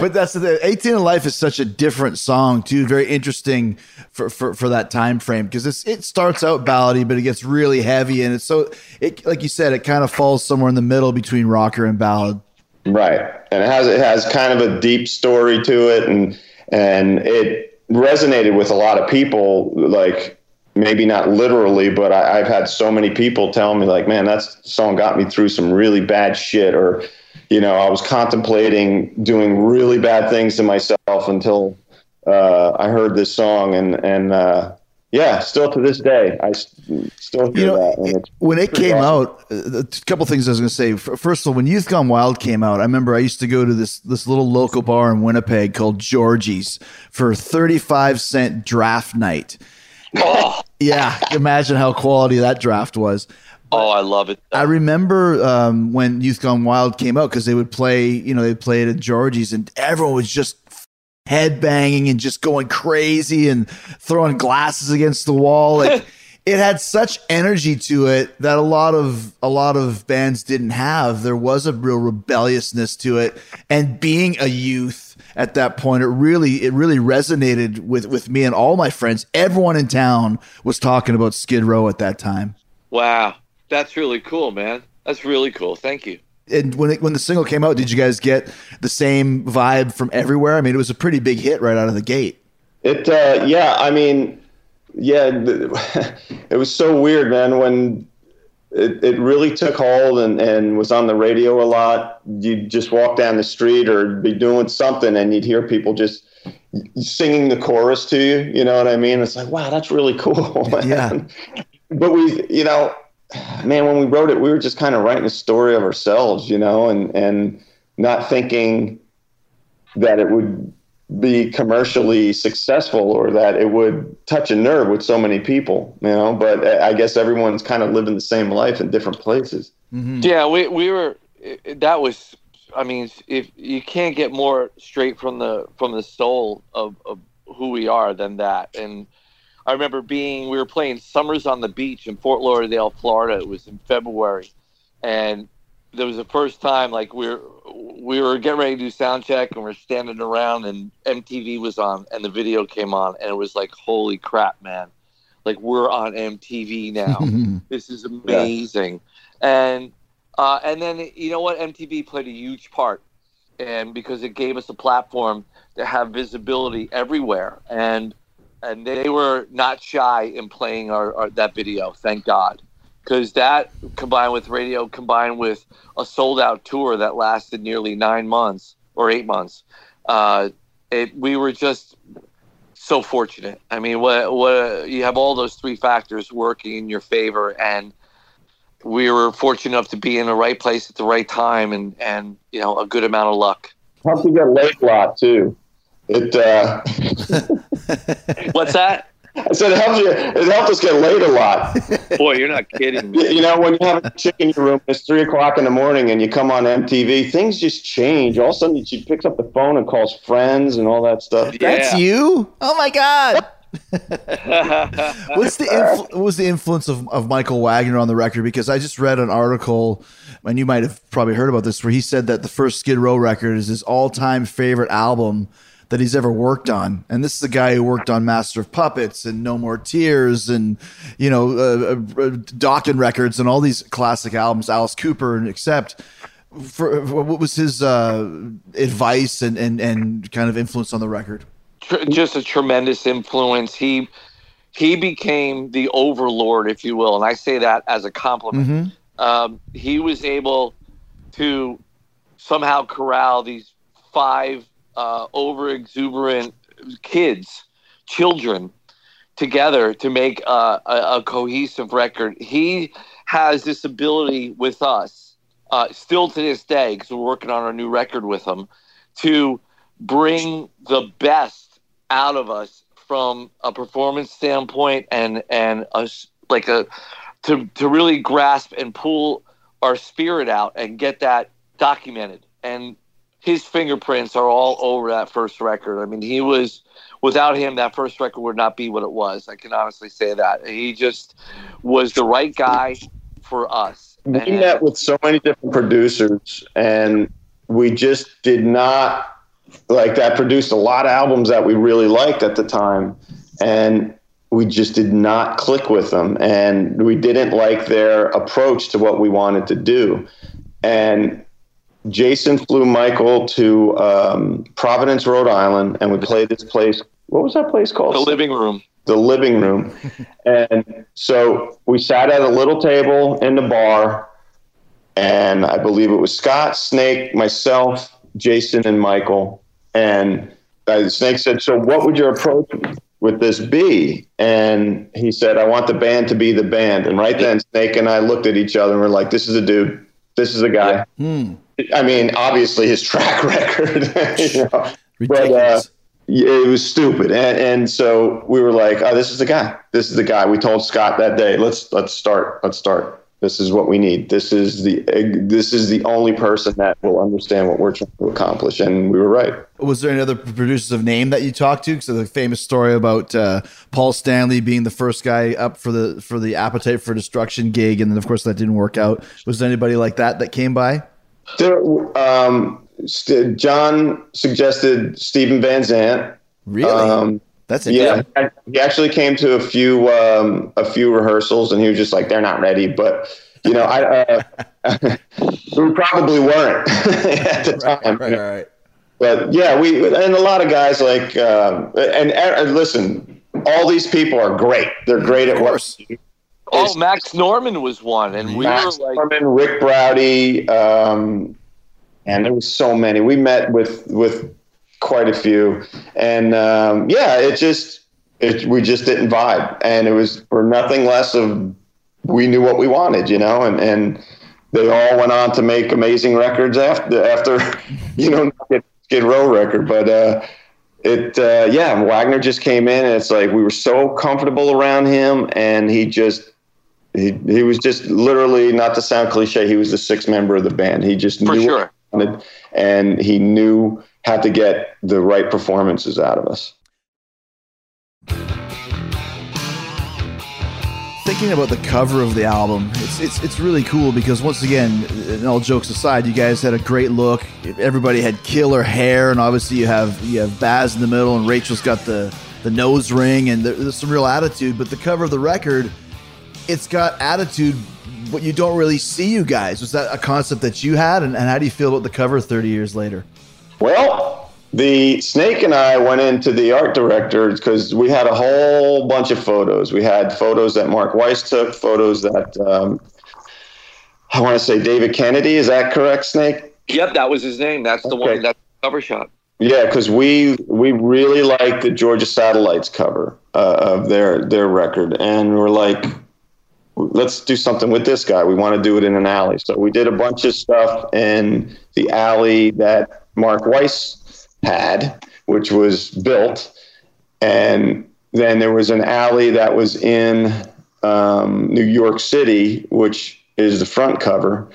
But that's the 18 in Life is such a different song, too. Very interesting for, for, for that time frame because it's it starts out ballady, but it gets really heavy, and it's so it like you said, it kind of falls somewhere in the middle between rocker and ballad. right, and it has it has kind of a deep story to it, and and it resonated with a lot of people. Like maybe not literally, but I, I've had so many people tell me like, "Man, that song got me through some really bad shit," or you know, I was contemplating doing really bad things to myself until uh, I heard this song, and and uh, yeah, still to this day, I still hear You know, that. And it's when it came awesome. out, uh, a couple things I was going to say. First of all, when Youth Gone Wild came out, I remember I used to go to this this little local bar in Winnipeg called Georgie's for thirty five cent draft night. oh, Yeah, imagine how quality that draft was. oh, I love it. I remember um, when Youth Gone Wild came out because they would play, you know, they played it at Georgie's and everyone was just head banging and just going crazy and throwing glasses against the wall. Like it had such energy to it that a lot of a lot of bands didn't have. There was a real rebelliousness to it, and being a youth at that point, it really it really resonated with with me and all my friends. Everyone in town was talking about Skid Row at that time. Wow, that's really cool, man. That's really cool. Thank you. And when it, when the single came out, did you guys get the same vibe from everywhere? I mean, it was a pretty big hit right out of the gate. It, uh, yeah, I mean, yeah, it was so weird, man. When it, it really took hold and, and was on the radio a lot, you'd just walk down the street or be doing something and you'd hear people just singing the chorus to you. You know what I mean? It's like, wow, that's really cool. Man. Yeah. But we, you know, man, when we wrote it, we were just kind of writing a story of ourselves, you know, and, and not thinking that it would be commercially successful or that it would touch a nerve with so many people, you know, but I guess everyone's kind of living the same life in different places. Mm-hmm. Yeah, we we were that was I mean, if you can't get more straight from the from the soul of, of who we are than that. And I remember being we were playing Summers on the Beach in Fort Lauderdale, Florida. It was in February, and there was the first time like we were we were getting ready to do sound check and we're standing around and MTV was on and the video came on and it was like holy crap, man! Like we're on MTV now. this is amazing, and uh, and then you know what? MTV played a huge part, and because it gave us a platform to have visibility everywhere, and and they were not shy in playing our, our that video. Thank God, because that combined with radio, combined with a sold out tour that lasted nearly nine months or eight months, uh, it we were just so fortunate. I mean, what what you have all those three factors working in your favor and we were fortunate enough to be in the right place at the right time and and you know a good amount of luck Helped you get laid a lot too. It, uh, what's that I said it helped you. It helped us get laid a lot. boy you're not kidding me You you know, when you have a chick in your room, it's three o'clock in the morning, and you come on MTV, things just change. All of a sudden, she picks up the phone and calls friends and all that stuff. That's you? Oh my god! What's the influ- what was the influence of, of Michael Wagner on the record? Because I just read an article, and you might have probably heard about this, where he said that the first Skid Row record is his all time favorite album that he's ever worked on. And this is a guy who worked on Master of Puppets and No More Tears and you know uh, uh, uh, Records and all these classic albums, Alice Cooper and except. For, for what was his uh, advice and, and, and kind of influence on the record? Just a tremendous influence he he became the overlord if you will and i say that as a compliment Mm-hmm. um, he was able to somehow corral these five uh, over exuberant kids, children, together to make uh, a, a cohesive record. He has this ability with us, uh, still to this day, because we're working on our new record with him, to bring the best out of us from a performance standpoint and and us like a to to really grasp and pull our spirit out and get that documented and his fingerprints are all over that first record i mean he was without him that first record would not be what it was i can honestly say that he just was the right guy for us We And- met with so many different producers, and we just did not like that. Produced a lot of albums that we really liked at the time, and we just did not click with them, and we didn't like their approach to what we wanted to do. And Jason flew Michael to um, Providence, Rhode Island, and we played this place. What was that place called? the living room the living room. and so we sat at a little table in the bar, and I believe it was Scott, Snake, myself, Jason, and Michael. And uh, Snake said, So, what would your approach with this be? And he said, I want the band to be the band. And right then, Snake and I looked at each other and we're like, This is a dude. This is a guy. Hmm. I mean, obviously, his track record. you know, Ridiculous. yeah, it was stupid, and and so we were like, "Oh, this is the guy. This is the guy." We told Scott that day, "Let's let's start. Let's start." This is what we need. This is the this is the only person that will understand what we're trying to accomplish, and we were right. Was there any other producers of name that you talked to? Because the famous story about uh, Paul Stanley being the first guy up for the for the Appetite for Destruction gig, and then of course that didn't work out. Was there anybody like that that came by? There, um, St- John suggested Steven Van Zandt. Really? Um, That's yeah, he actually came to a few um, a few rehearsals, and he was just like, "They're not ready." But you know, I uh, we probably weren't at the time. Right, right, right. But yeah, we and a lot of guys like um, and, and listen, all these people are great. They're great at Of what course. Oh, Max Norman was one, and we Max were like, Norman, Ric Browde, um, and there was so many. We met with with quite a few, and um, yeah, it just it we just didn't vibe, and it was for nothing less of we knew what we wanted, you know, and and they all went on to make amazing records after after you know Skid, Skid Row record, but. uh it uh, yeah wagner just came in and it's like we were so comfortable around him and he just he, he was just literally not to sound cliche he was the sixth member of the band he just for knew sure. what he wanted and he knew how to get the right performances out of us Thinking about the cover of the album, it's it's it's really cool because once again, and all jokes aside, you guys had a great look. Everybody had killer hair, and obviously you have you have Baz in the middle, and Rachel's got the the nose ring, and there, there's some real attitude. But the cover of the record, it's got attitude, but you don't really see you guys. Was that a concept that you had, and, and how do you feel about the cover 30 years later? Well, the Snake and I went into the art director because we had a whole bunch of photos. We had photos that Mark Weiss took, photos that um, I want to say David Kennedy. Is that correct, Snake? Yep, that was his name. That's the Okay. one. That's the cover shot. Yeah, because we we really liked the Georgia Satellites cover uh, of their their record, and we're like, let's do something with this guy. We want to do it in an alley, so we did a bunch of stuff in the alley that Mark Weiss had, which was built, and then there was an alley that was in um, New York City, which is the front cover.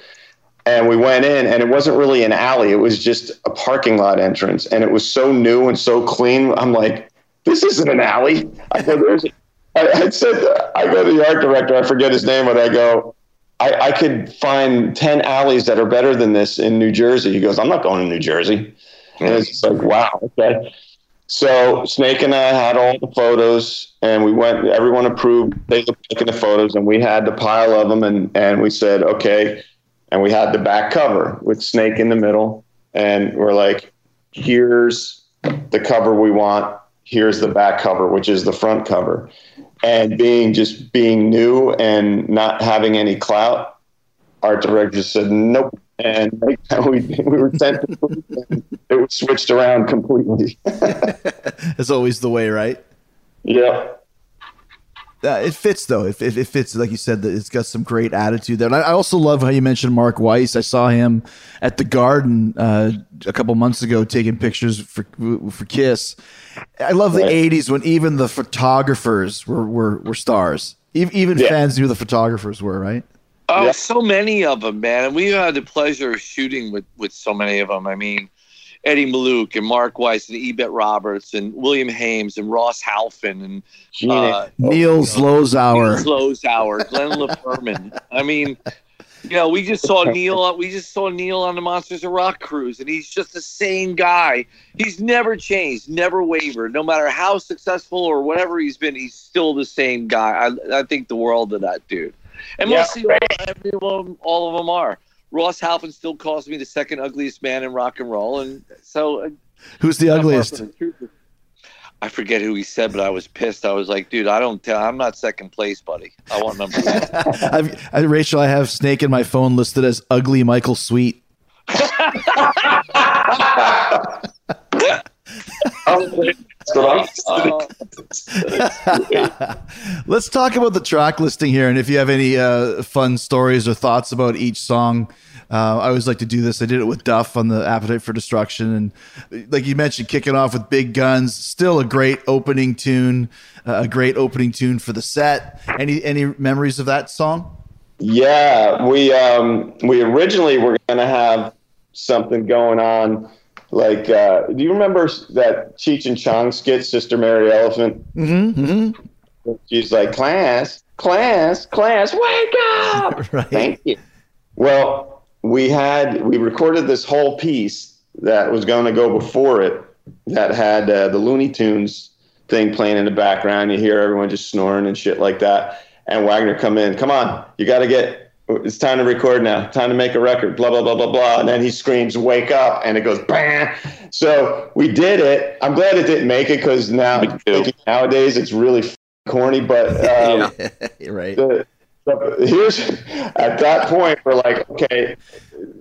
And we went in and it wasn't really an alley. It was just a parking lot entrance. And it was so new and so clean. I'm like this isn't an alley. I go there's said i go to the art director. I forget his name but i go I, I could find 10 alleys that are better than this in new jersey. He goes i'm not going to new jersey. And it's like wow okay. So snake and i had all the photos and we went everyone approved. They were taking the photos and we had the pile of them and, and we said okay. And we had the back cover with Snake in the middle, and we're like, here's the cover we want. Here's the back cover, which is the front cover. And being just being new and not having any clout, art director said nope. And we, we were sent it was switched around completely. That's always the way, right? yeah. Uh, it fits though. It, it, it fits, like you said, that it's got some great attitude there. And I, I also love how you mentioned Mark Weiss. I saw him at the Garden uh, a couple months ago taking pictures for for Kiss. I love the Right. '80s when even the photographers were were, were stars. Even, even Yeah. fans knew the photographers were right. Oh, Yeah. so many of them, man. And we had the pleasure of shooting with, with so many of them. I mean, Eddie Malluk and Mark Weiss and Ebet Roberts and William Hames and Ross Halfin and Gene, uh, Neil Zlozower. Zlozower, Glenn LaFerman. I mean, you know, we just saw Neil. We just saw Neil on the Monsters of Rock cruise, and he's just the same guy. He's never changed, never wavered. No matter how successful or whatever he's been, he's still the same guy. I, I think the world of that dude, and Yeah. mostly all, everyone, all of them are. Ross Halfin still calls me the second ugliest man in rock and roll, and so uh, Who's the ugliest? the. I forget who he said, but I was pissed. I was like, dude, I don't tell. I'm not second place, buddy. I want number one. I've, I, Rachel, I have Snake in my phone listed as ugly Michael Sweet. Uh, Let's talk about the track listing here, and if you have any uh, fun stories or thoughts about each song. Uh, I always like to do this. I did it with Duff on the Appetite for Destruction, and like you mentioned, kicking off with Big Guns, still a great opening tune, uh, a great opening tune for the set. Any any memories of that song? Yeah, we um, we originally were going to have something going on. Like, uh, do you remember that Cheech and Chong skit, Sister Mary Elephant? Mm-hmm, She's like, class, class, class, wake up! Right. Thank you. Well, we had we recorded this whole piece that was going to go before it that had uh, the Looney Tunes thing playing in the background. You hear everyone just snoring and shit like that. And Wagner come in, come on, you got to get. It's time to record now. Time to make a record. Blah blah blah blah blah. And then he screams, "Wake up!" And it goes bam. So we did it. I'm glad it didn't make it because now Me too. thinking nowadays it's really f- corny. But um, right. the, the, here's at that point we're like, okay,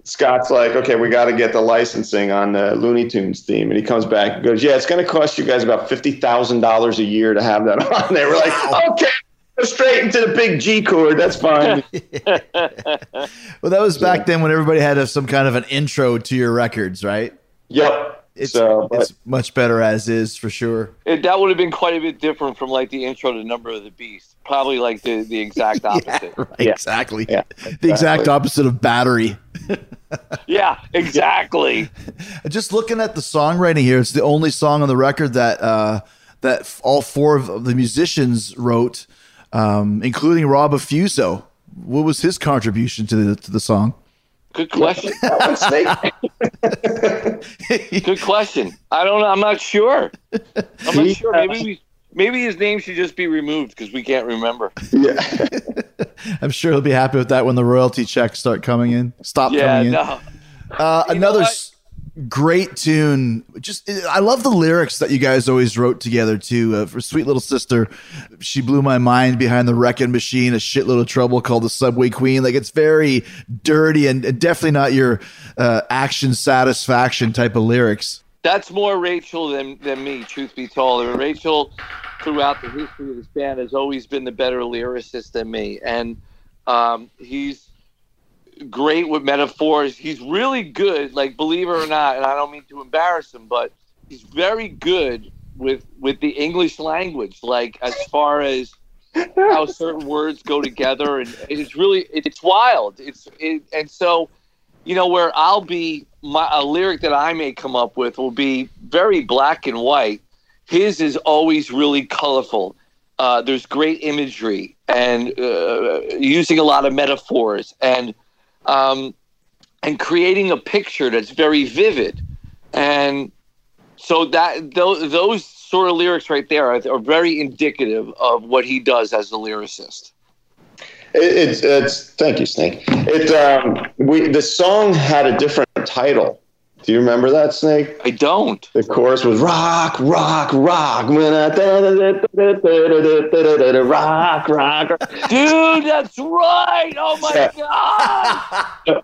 Scott's like, okay, we got to get the licensing on the Looney Tunes theme, and he comes back and goes, yeah, it's going to cost you guys about fifty thousand dollars a year to have that on there. We're like, okay. Go straight into the big G chord. That's fine. Well, that was back then when everybody had a, some kind of an intro to your records, right? yep. It's so, but- it's much better as is for sure. It, that would have been quite a bit different from like the intro to Number of the Beast. Probably like the, the exact opposite. Right, Yeah. exactly. Yeah, The exact opposite of battery. Yeah, exactly. Just looking at the songwriting here, it's the only song on the record that uh, that all four of the musicians wrote, um, including Rob Affuso. What was his contribution to the to the song? Good question. Good question. I don't know. I'm not sure. I'm not sure. Maybe we, maybe his name should just be removed because we can't remember. yeah. I'm sure he'll be happy with that when the royalty checks start coming in. Stop Yeah, coming in. no. Uh, You know another s- great tune. Just I love the lyrics that you guys always wrote together too. Uh, for "Sweet Little Sister," she blew my mind behind the wrecking machine. A shitload of trouble called the Subway Queen. Like it's very dirty and and definitely not your uh, action satisfaction type of lyrics. That's more Rachel than, than me, truth be told. And Rachel, throughout the history of this band, has always been the better lyricist than me. And um, he's great with metaphors. He's really good, like, believe it or not, and I don't mean to embarrass him, but he's very good with with the English language, like, as far as how certain words go together. And it's really, it's wild. It's, it, and so, you know, where I'll be, my, a lyric that I may come up with will be very black and white. His is always really colorful. Uh, there's great imagery and uh, using a lot of metaphors and um, and creating a picture that's very vivid. And so that those, those sort of lyrics right there are, are very indicative of what he does as a lyricist. It, it's it's thank you, Snake. It um we the song had a different title. Do you remember that, Snake? I don't. The chorus was rock, rock, rock, rock, rock. Dude, that's right. Oh my god.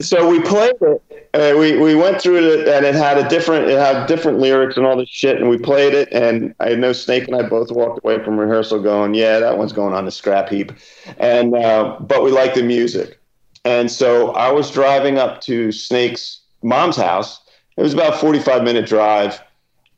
So we played it. Uh, we we went through it, and it had a different it had different lyrics and all this shit. And we played it, and I know Snake and I both walked away from rehearsal going, "Yeah, that one's going on the scrap heap." And uh, but we liked the music, and so I was driving up to Snake's mom's house. It was about a forty five minute drive,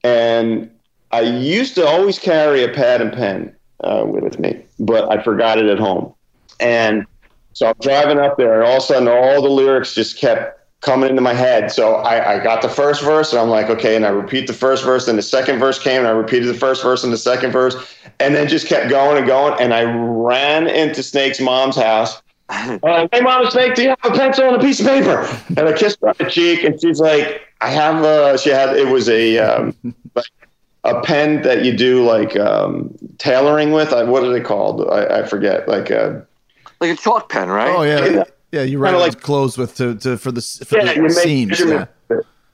and I used to always carry a pad and pen uh, with me, but I forgot it at home, and so I'm driving up there, and all of a sudden, all the lyrics just kept coming into my head. So I, I got the first verse, and I'm like, okay, and I repeat the first verse. and the second verse came, and I repeated the first verse and the second verse, and then just kept going and going. And I ran into Snake's mom's house. Uh, hey, Mama Snake, do you have a pencil and a piece of paper? And I kissed her on the cheek, and she's like, I have a. She had it was a um, like a pen that you do like um, tailoring with. I, what are they called? I, I forget. Like a Like a chalk pen, right? Oh yeah, Yeah. yeah. You write Kinda like like- clothes with to, to for the s- for yeah, the make seams. Yeah.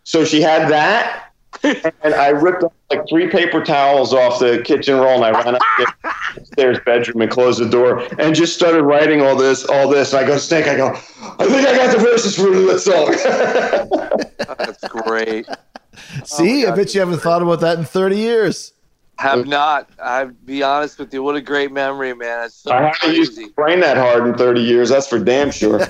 So she had that, and I ripped off like three paper towels off the kitchen roll, and I ran upstairs bedroom and closed the door, and just started writing all this, all this. And I go, Snake, I go, I think I got the verses for that song. That's great. See, Oh I bet you haven't thought about that in 30 years. Have not. I'll be honest with you. What a great memory, man. It's so I haven't used crazy. my brain that hard in 30 years. That's for damn sure.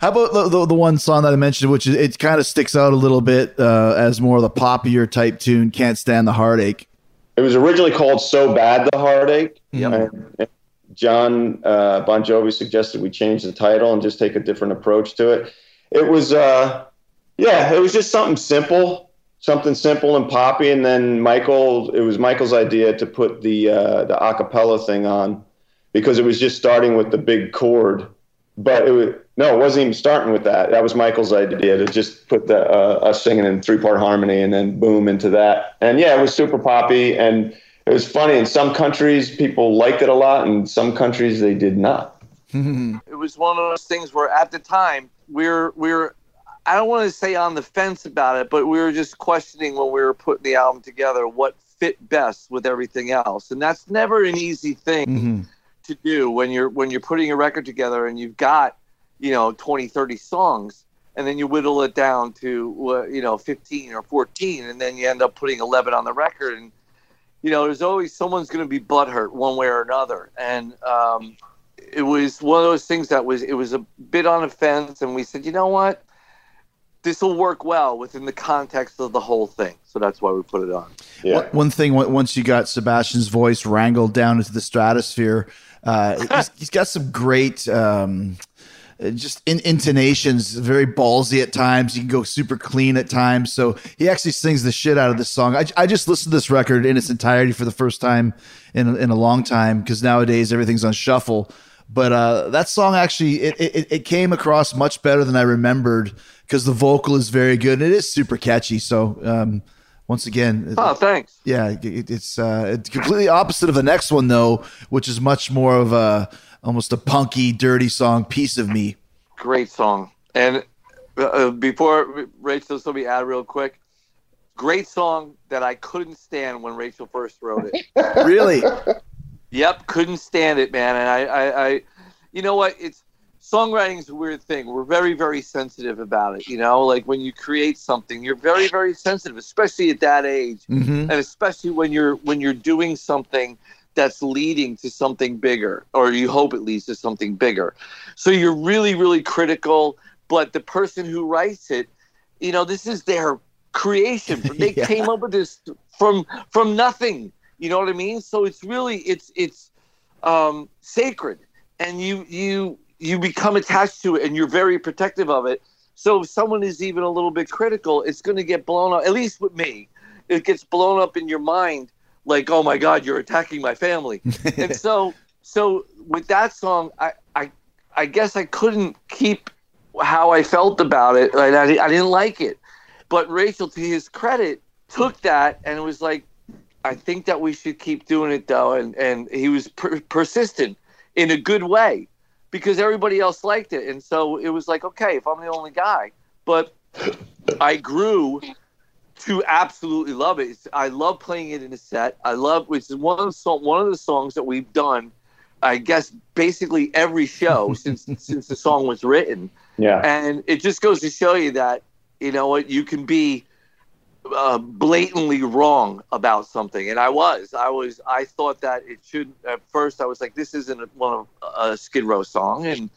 How about the, the, the one song that I mentioned, which is, it kind of sticks out a little bit uh, as more of the poppier type tune, "Can't Stand the Heartache." It was originally called "So Bad the Heartache," Yep. and John uh, Bon Jovi suggested we change the title and just take a different approach to it. It was, uh, yeah, it was just something simple, something simple and poppy. And then Michael, it was Michael's idea to put the uh, the acapella thing on because it was just starting with the big chord. But it was no, it wasn't even starting with that. That was Michael's idea to just put the uh, us singing in three part harmony and then boom into that. And yeah, it was super poppy and it was funny. In some countries, people liked it a lot, and some countries they did not. it was one of those things where at the time we're we're I don't want to say on the fence about it, but we were just questioning when we were putting the album together what fit best with everything else, and that's never an easy thing Mm-hmm. to do when you're when you're putting a record together and you've got you know 20 30 songs and then you whittle it down to uh, you know 15 or 14 and then you end up putting 11 on the record. And you know there's always someone's going to be butthurt one way or another. And um, it was one of those things that was it was a bit on a fence and we said you know what? This will work well within the context of the whole thing. So that's why we put it on. Yeah. One- One thing, once you got Sebastian's voice wrangled down into the stratosphere, uh, he's, he's got some great um, just in, intonations, very ballsy at times. You can go super clean at times. So he actually sings the shit out of this song. I, I just listened to this record in its entirety for the first time in, in a long time because nowadays everything's on shuffle. But uh, that song actually it, it, it came across much better than I remembered because the vocal is very good. And it is super catchy. So um, once again, oh thanks yeah, it, it's uh, it's completely opposite of the next one though, which is much more of a almost a punky, dirty song, "Piece of Me." great song. And uh, before Rachel, let me add real quick. Great song that I couldn't stand when Rachel first wrote it. Really, yep, couldn't stand it, man. And I, I, I, you know what? It's songwriting is a weird thing. We're very, very sensitive about it. You know, like when you create something, you're very, very sensitive, especially at that age, hmm and especially when you're when you're doing something that's leading to something bigger or you hope it leads to something bigger. So you're really really critical but the person who writes it you know this is their creation. They Yeah. came up with this from from nothing. You know what i mean? So it's really it's it's um sacred. And you you you become attached to it and you're very protective of it. So if someone is even a little bit critical it's going to get blown up at least with me. It gets blown up in your mind like oh my god you're attacking my family. And so so with that song i i i guess i couldn't keep how i felt about it. Like, I, I didn't like it. But rachel to his credit took that and was like i think that we should keep doing it though. And and he was per- persistent in a good way because everybody else liked it. And so it was like okay if i'm the only guy. But i grew to absolutely love it. It's, I love playing it in a set. I love which is one of the song, one of the songs that we've done. I guess basically every show since since the song was written, Yeah. and it just goes to show you that you know what you can be uh, blatantly wrong about something, and I was. I was. I thought that it should. At first, I was like, "This isn't a- one of a Skid Row song," and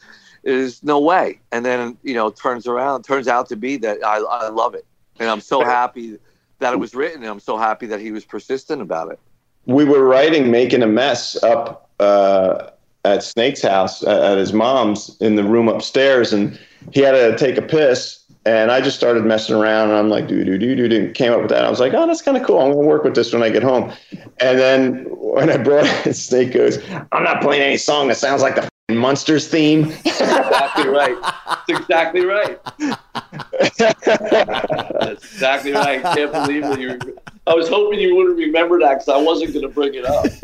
there's no way. And then you know, turns around. Turns out to be that I, I love it, and I'm so happy that it was written. And I'm so happy that he was persistent about it. we were writing making a mess up uh, at snake's house at, at his mom's in the room upstairs and he had to take a piss and i just started messing around and i'm like do do do do do came up with that i was like oh that's kind of cool i'm to work with this when i get home and then when i brought it snake goes i'm not playing any song that sounds like the f***ing Munsters theme Exactly right. That's exactly right. That's exactly right. I can't believe that you. I was hoping you would have remembered that because I wasn't going to bring it up.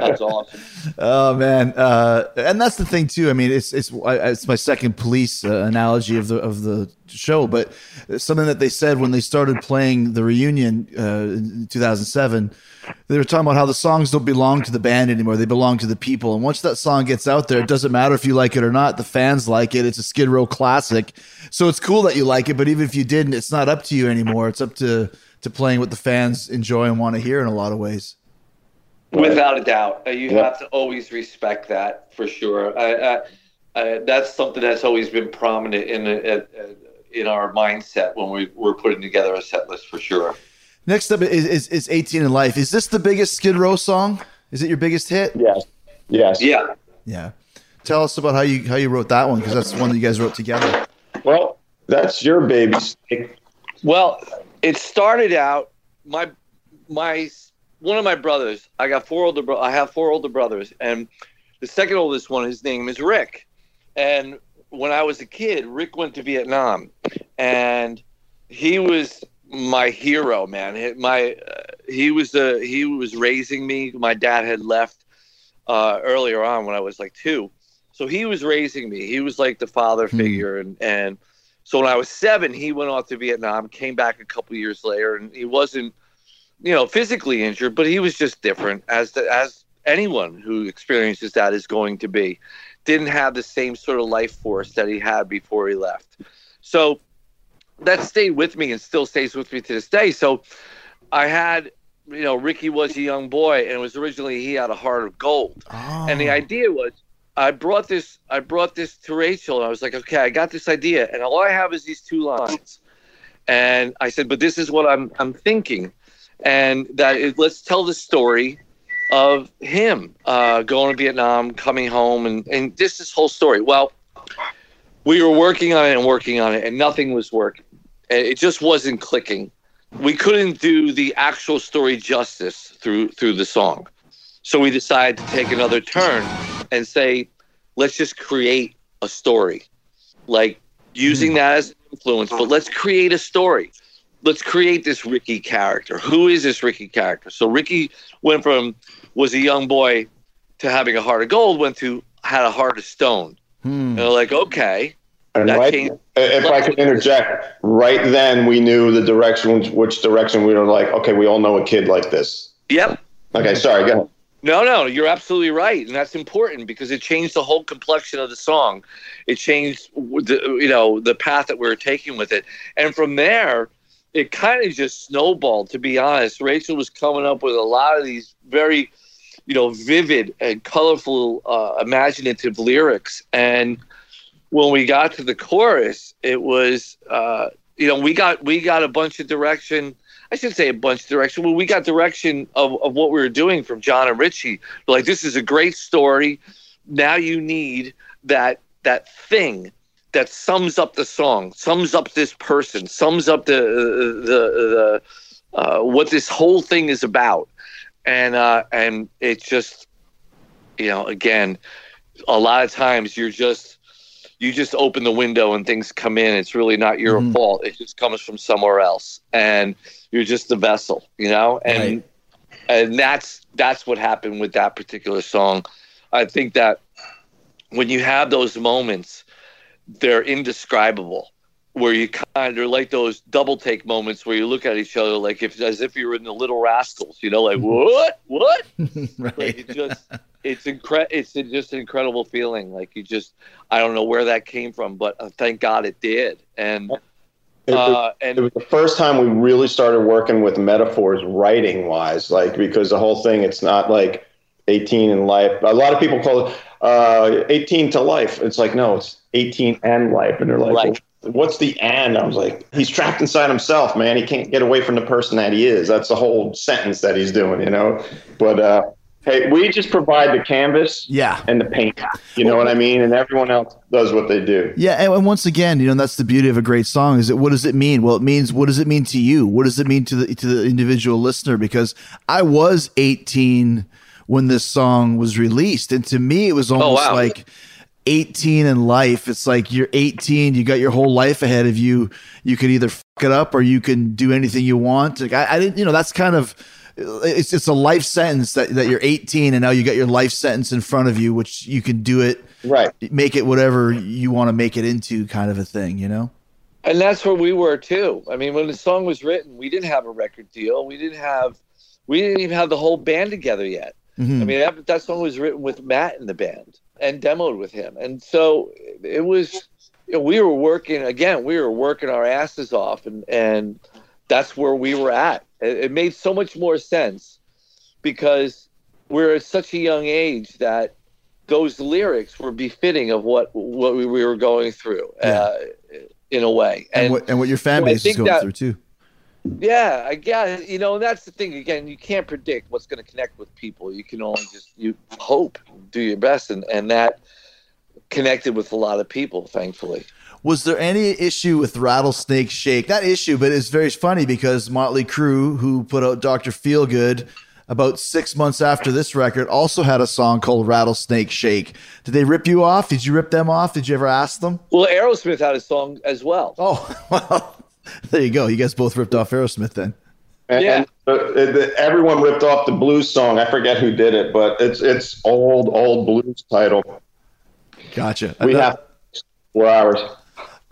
That's awesome. oh man, uh, and that's the thing too. I mean, it's it's it's my second police uh, analogy of the of the show, but something that they said when they started playing the reunion uh, in 2007. They were talking about how the songs don't belong to the band anymore; they belong to the people. And once that song gets out there, it doesn't matter if you like it or not. The fans like it; it's a Skid Row classic. So it's cool that you like it, but even if you didn't, it's not up to you anymore. It's up to to playing what the fans enjoy and want to hear in a lot of ways. Without a doubt, Uh, you Yep. have to always respect that for sure. I, I, I, that's something that's always been prominent in uh, in our mindset when we we're putting together a set list for sure. Next up is, is, is 18 in Life. Is this the biggest Skid Row song? Is it your biggest hit? yes Yes. Yeah. Yeah. Tell us about how you how you wrote that one because that's the one that you guys wrote together. Well, that's your baby. Snake. Well, it started out my my one of my brothers. I got four older bro- I have four older brothers, and the second oldest one, his name is Rick. And when I was a kid, Rick went to Vietnam, and he was my hero, man. My uh, he was the he was raising me. My dad had left uh, earlier on when I was like two, so he was raising me. He was like the father Hmm. figure, and and so when I was seven, he went off to Vietnam, came back a couple years later, and he wasn't, you know, physically injured, but he was just different as the, as anyone who experiences that is going to be. Didn't have the same sort of life force that he had before he left. So that stayed with me and still stays with me to this day. So I had, you know, Ricky was a young boy, and it was originally he had a heart of gold. Oh. And the oh. idea was I brought this I brought this to Rachel and I was like, okay, I got this idea and all I have is these two lines. And I said, but this is what I'm I'm thinking. And that is let's tell the story of him uh, going to Vietnam, coming home and, and this whole story. Well, we were working on it and working on it and nothing was working. It just wasn't clicking. We couldn't do the actual story justice through through the song. So we decided to take another turn and say, let's just create a story. Like using that as influence, but let's create a story. Let's create this Ricky character. Who is this Ricky character? So Ricky went from was a young boy to having a heart of gold, went to had a heart of stone. Hmm. And they're like, okay. And That right, changed- if I could interject, right then we knew the direction, which, which direction we were like, okay, we all know a kid like this. Yep. Okay, sorry, go ahead. No, no, you're absolutely right, and that's important because it changed the whole complexion of the song. It changed, the, you know, the path that we were taking with it, and from there, it kind of just snowballed. To be honest, Rachel was coming up with a lot of these very, you know, vivid and colorful, uh, imaginative lyrics, and when we got to the chorus, it was, uh, you know, we got we got a bunch of direction. I should say a bunch of direction. Well, we got direction of, of what we were doing from Jon and Richie. Like, this is a great story. Now you need that that thing that sums up the song, sums up this person, sums up the the the uh, what this whole thing is about. And uh, and it's just, you know, again, a lot of times you're just you just open the window and things come in. It's really not your Mhm. fault. It just comes from somewhere else, and you're just the vessel, you know. And Right. and that's that's what happened with that particular song. I think that when you have those moments, they're indescribable. Where you kind of like those double take moments where you look at each other like if as if you were in the Little Rascals, you know, like what, what? Like right. it just it's incre- it's a- just an incredible feeling. Like you just I don't know where that came from, but uh, thank God it did. And It was- uh, it was the first time we really started working with metaphors writing wise like because the whole thing it's not like 18 in life a lot of people call it uh, 18 to life it's like no it's 18 and life and they're like Right. Well, what's the and i was like he's trapped inside himself man he can't get away from the person that he is that's the whole sentence that he's doing you know but uh hey we just provide the canvas Yeah. and the paint you know what i mean and everyone else does what they do Yeah, and, and once again, you know, that's the beauty of a great song. Is it what does it mean? Well, it means what does it mean to you? What does it mean to the to the individual listener? Because I was 18 when this song was released, and to me, it was almost wow. like 18 in life. It's like you're 18, you got your whole life ahead of you. You could either fuck it up or you can do anything you want. Like I, I didn't, you know, that's kind of it's it's a life sentence that, that you're 18 and now you got your life sentence in front of you, which you can do it right make it whatever you want to make it into kind of a thing you know and that's where we were too. I mean, when the song was written, we didn't have a record deal. We didn't have we didn't even have the whole band together yet. Mhm. I mean, that, that song was written with Matt in the band and demoed with him, and so it was. You know, we were working again. We were working our asses off, and and that's where we were at. It, it made so much more sense because we're at such a young age that those lyrics were befitting of what what we, we were going through uh, in a way. and, And what and what your fan so base is going that- through too Yeah, I guess you know that's the thing. Again, you can't predict what's going to connect with people. You can only just you hope, do your best, and and that connected with a lot of people, thankfully. Was there any issue with Rattlesnake Shake? Not issue, but it's very funny because Motley Crue, who put out Doctor Feelgood about six months after this record, also had a song called Rattlesnake Shake. Did they rip you off? Did you rip them off? Did you ever ask them? Well, Aerosmith had a song as well. Oh, well, there you go. You guys both ripped off Aerosmith then. And, Yeah. and the, the, everyone ripped off the blues song. I forget who did it, but it's it's old old blues title. Gotcha. We Ano- have four hours.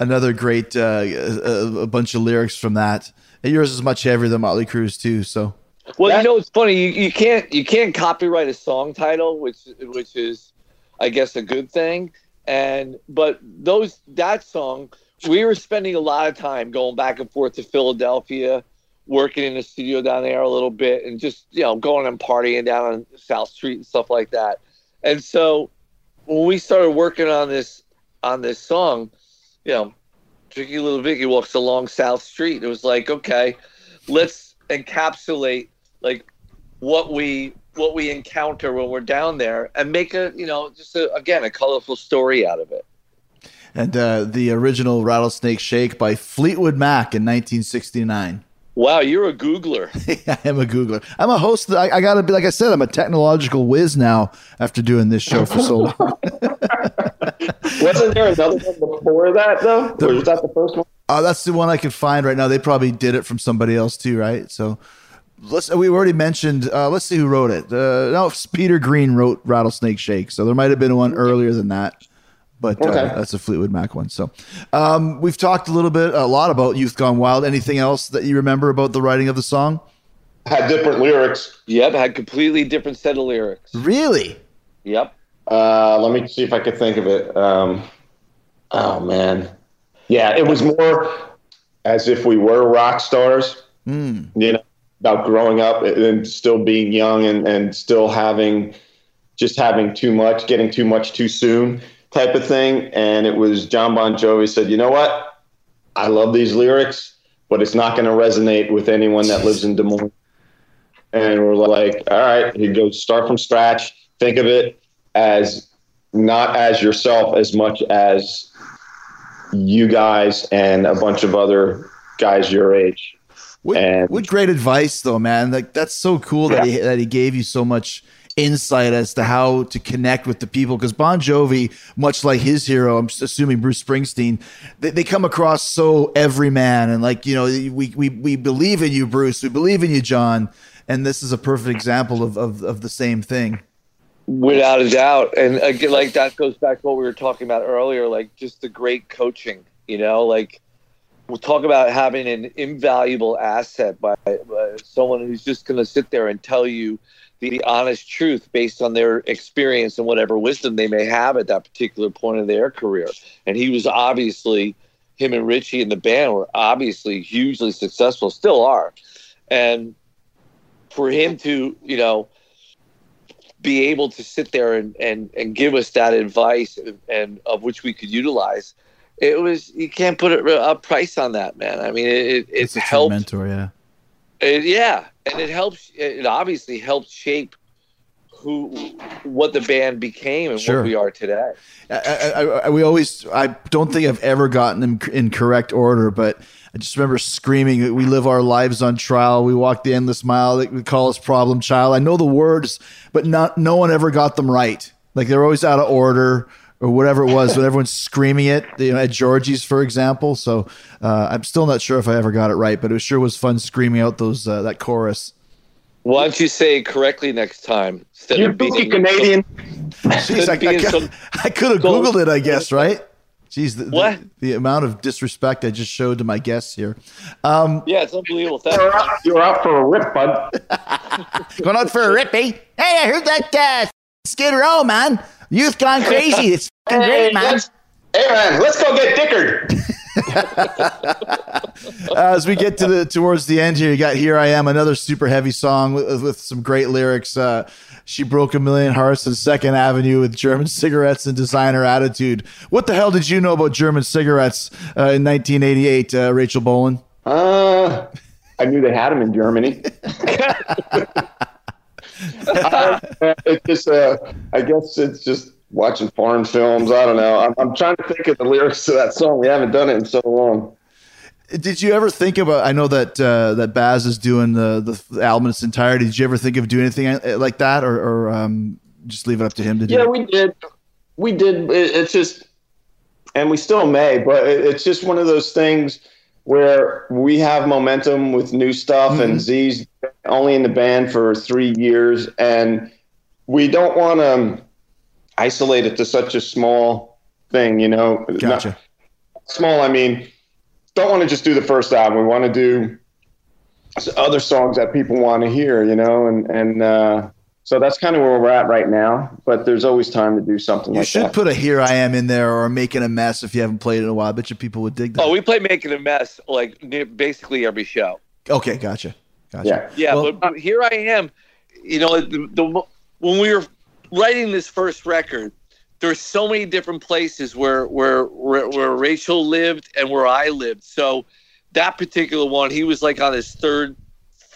another great uh, a, a bunch of lyrics from that. And yours is much heavier than Motley Crue's too. So Well, That- you know, it's funny. You, you can't you can't copyright a song title, which which is, I guess, a good thing. And but those that song, we were spending a lot of time going back and forth to Philadelphia, working in the studio down there a little bit, and just you know going and partying down on South Street and stuff like that. And so when we started working on this on this song, you know, Tricky Little Vicky walks along South Street. It was like, okay, let's encapsulate like what we what we encounter when we're down there and make a you know just a, again a colorful story out of it. And uh, the original Rattlesnake Shake by Fleetwood Mac in 1969. Wow, you're a Googler. I am a Googler. I'm a host. I, I gotta be like I said. I'm a technological whiz now after doing this show for so long. Wasn't there another one before that though? Or was that the first one? Uh, that's the one I could find right now. They probably did it from somebody else too, right? So let's. We already mentioned. Uh, let's see who wrote it. Uh, no, Peter Green wrote Rattlesnake Shake. So there might have been one earlier than that, but uh, that's a Fleetwood Mac one. So um, we've talked a little bit, a lot about Youth Gone Wild. Anything else that you remember about the writing of the song? Had different lyrics. Yep, had completely different set of lyrics. Really? Yep. Uh, let me see if I could think of it. Um, oh man, yeah, it was more as if we were rock stars. Hmm. You know, about growing up and still being young and, and still having just having too much, getting too much too soon, type of thing. And it was Jon Bon Jovi said, you know what? I love these lyrics, but it's not going to resonate with anyone that lives in Des Moines. And we're like, all right, you go start from scratch. Think of it as not as yourself as much as you guys and a bunch of other guys your age. What, And- what great advice, though, man! Like that's so cool that he that he gave you so much insight as to how to connect with the people. Because Bon Jovi, much like his hero, I'm assuming Bruce Springsteen, they, they come across so everyman and like you know we we we believe in you, Bruce. We believe in you, Jon. And this is a perfect example of of, of the same thing. Without a doubt. And again, like that goes back to what we were talking about earlier, like just the great coaching, you know, like we'll talk about having an invaluable asset by, by someone who's just going to sit there and tell you the honest truth based on their experience and whatever wisdom they may have at that particular point of their career. And he was obviously, him and Richie and the band were obviously hugely successful, still are. And for him to, you know, be able to sit there and, and, and give us that advice and, and of which we could utilize, it was you can't put a, a price on that, man. I mean, it it, it It's a helped. mentor, yeah. It, yeah, and it helps. It obviously helped shape who, what the band became and Sure. what we are today. I, I, I, we always i don't think i've ever gotten them in correct order but i just remember screaming we live our lives on trial we walk the endless mile they we call us problem child i know the words but not no one ever got them right like they're always out of order or whatever it was when everyone's screaming it you know at georgie's for example so uh, i'm still not sure if i ever got it right but it sure was fun screaming out those uh, that chorus Why don't you say it correctly next time instead You of being bookie Canadian. Jeez, I, I, could- some- I could have gold- googled it i guess right Jeez, the, the- What? The, amount of disrespect I just showed to my guests here. Um, Yeah, it's unbelievable. Thank You're out, you're out for a rip, bud. going out for a rippy. Hey, I heard that uh, Skid Row, man. Youth gone crazy. It's fucking great, man. let's- Hey man, let's go get Dickard. Uh, as we get to the towards the end here, you got "Here I Am," another super heavy song with, with some great lyrics. Uh, she broke a million hearts in Second Avenue with German cigarettes and designer attitude. What the hell did you know about German cigarettes uh, in 1988, uh, Rachel Bolan? Uh, I knew they had them in Germany. I, it's just, uh, I guess it's just watching foreign films. I don't know. I'm, I'm trying to think of the lyrics to that song. We haven't done it in so long. Did you ever think about? I know that uh, that Baz is doing the the album in its entirety. Did you ever think of doing anything uh, like that, or, or um, just leave it up to him to do? Yeah, it? we did. We did. It, it's just, and we still may, but it, it's just one of those things where we have momentum with new stuff, Mm-hmm. and Z's only in the band for three years, and we don't want to isolate it to such a small thing, you know. Not- Gotcha. small, I mean, don't want to just do the first album. We want to do other songs that people want to hear, you know, and and uh, so that's kind of where we're at right now. But there's always time to do something You like should that. put a "Here I Am" in there, or "Making a Mess" if you haven't played it in a while. I bet you people would dig that. Oh, we play making a mess like near basically every show. okay, gotcha, gotcha. yeah, Yeah, Well- but here I am. You know, the, the when we were writing this first record, there's so many different places where, where where where Rachel lived and where I lived. So that particular one, he was like on his third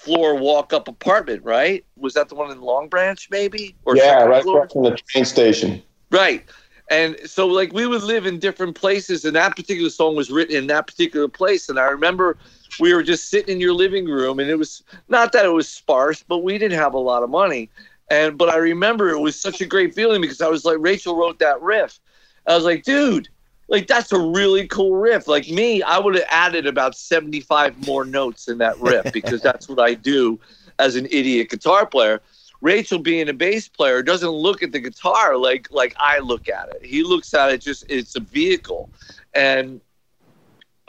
floor walk up apartment, right? Was that the one in Long Branch, maybe? Or yeah, right floor? from the train station. Right. And so like we would live in different places and that particular song was written in that particular place. And I remember we were just sitting in your living room and it was not that it was sparse, but we didn't have a lot of money. And but I remember it was such a great feeling because I was like, Rachel wrote that riff. I was like, dude, like that's a really cool riff. Like me, I would have added about 75 more notes in that riff because that's what I do as an idiot guitar player. Rachel being a bass player doesn't look at the guitar like like I look at it. He looks at it just it's a vehicle. And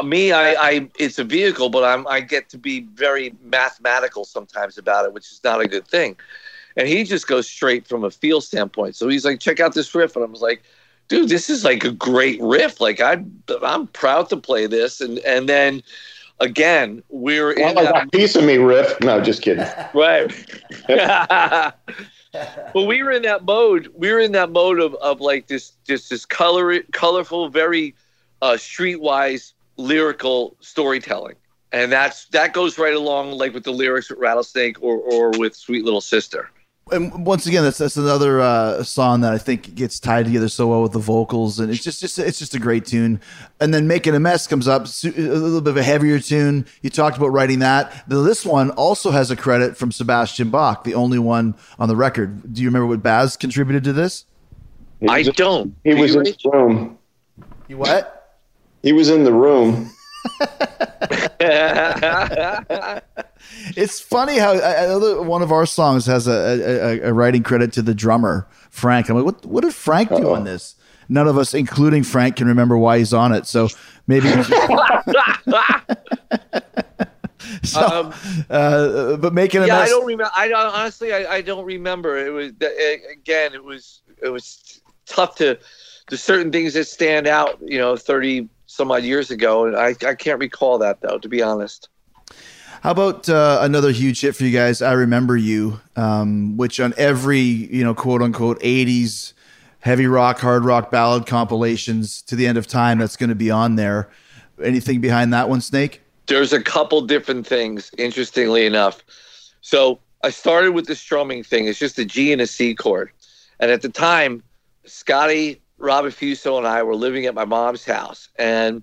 me, I, I it's a vehicle, but I'm I get to be very mathematical sometimes about it, which is not a good thing. And he just goes straight from a feel standpoint. So he's like, check out this riff. And I was like, dude, this is like a great riff. Like I I'm proud to play this. And and then again, we're in like that piece of me riff. No, just kidding. right. but we were in that mode. We were in that mode of, of like this, just this color, colorful, very uh, streetwise lyrical storytelling, and that's that goes right along like with the lyrics with Rattlesnake or or with Sweet Little Sister. And once again, that's that's another uh, song that I think gets tied together so well with the vocals, and it's just just it's just a great tune. And then making a mess comes up, a little bit of a heavier tune. You talked about writing that. Now, this one also has a credit from Sebastian Bach, the only one on the record. Do you remember what Baz contributed to this? I don't. he Do was in the room. You what? He was in the room. It's funny how I I one of our songs has a, a, a- writing credit to the drummer Frank. I'm like, what what did Frank do on this? None of us, including Frank, can remember why he's on it. So maybe. so, Um, uh, but making a yeah, mess. I don't remember. I don't, honestly, I, I don't remember. It was again, it was it was tough to. There's certain things that stand out, you know, thirty some odd years ago, and I I can't recall that though, to be honest. How about uh, another huge hit for you guys? I remember you, um, which on every you know quote unquote '80s heavy rock, hard rock ballad compilations to the end of time, that's going to be on there. Anything behind that one, Snake? There's a couple different things, interestingly enough. So I started with the strumming thing. It's just a G and a C chord. And at the time, Scotty, Rob Affuso, and I were living at my mom's house. And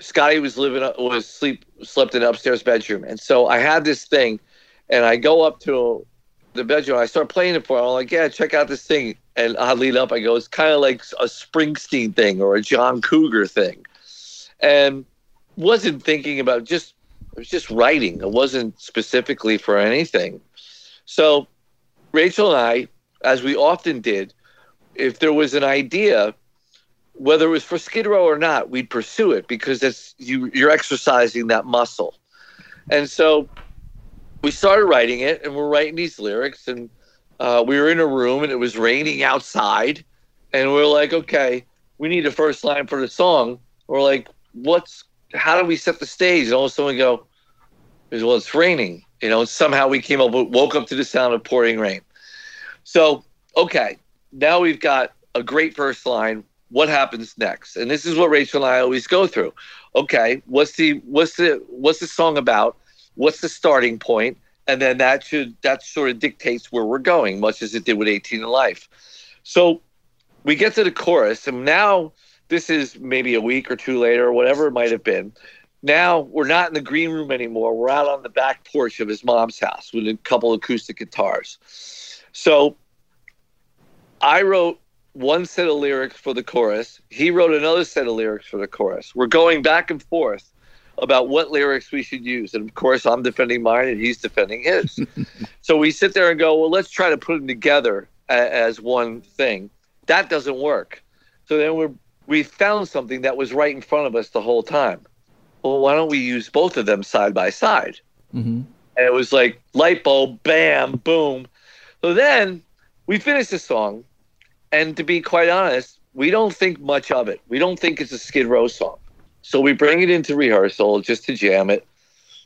Scotty was living uh, was sleep slept in upstairs bedroom. And so I had this thing and I go up to the bedroom. I start playing it for him. I'm like, yeah, check out this thing. And oddly up. I go, it's kind of like a Springsteen thing or a John Cougar thing. And wasn't thinking about just it was just writing. It wasn't specifically for anything. So Rachel and I, as we often did, if there was an idea, whether it was for Skid Row or not, we'd pursue it because it's you you're exercising that muscle. And so we started writing it and we're writing these lyrics and uh, we were in a room and it was raining outside and we are like, okay, we need a first line for the song. We're like, what's how do we set the stage? And all of a sudden we go, well, it's raining. You know, And somehow we came up, woke up to the sound of pouring rain. So, okay, now we've got a great first line. What happens next? And this is what Rachel and I always go through. Okay, what's the what's the what's the song about? what's the starting point? and then that should that sort of dictates where we're going, much as it did with 18 in Life. So we get to the chorus, and now this is maybe a week or two later, or whatever it might have been. Now we're not in the green room anymore. We're out on the back porch of his mom's house with a couple acoustic guitars. So I wrote one set of lyrics for the chorus. He wrote another set of lyrics for the chorus. We're going back and forth about what lyrics we should use. And of course, I'm defending mine and he's defending his. so we sit there and go, well, let's try to put them together a- as one thing. That doesn't work. So then we we found something that was right in front of us the whole time. Well, why don't we use both of them side by side? Mm-hmm. And it was like light bulb, bam, boom. So then we finished the song, and to be quite honest, we don't think much of it. We don't think it's a Skid Row song. So we bring it into rehearsal just to jam it,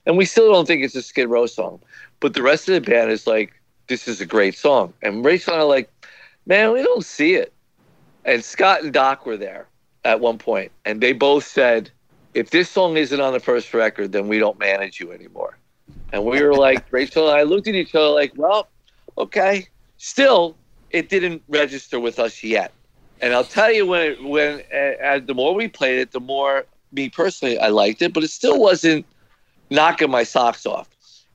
and we still don't think it's a Skid Row song. But the rest of the band is like, "This is a great song," and Rachel and I are like, "Man, we don't see it." And Scott and Doc were there at one point, and they both said, "If this song isn't on the first record, then we don't manage you anymore." And we were like, Rachel and I looked at each other like, "Well, okay." Still, it didn't register with us yet. And I'll tell you when it, when uh, the more we played it, the more me personally I liked it, but it still wasn't knocking my socks off.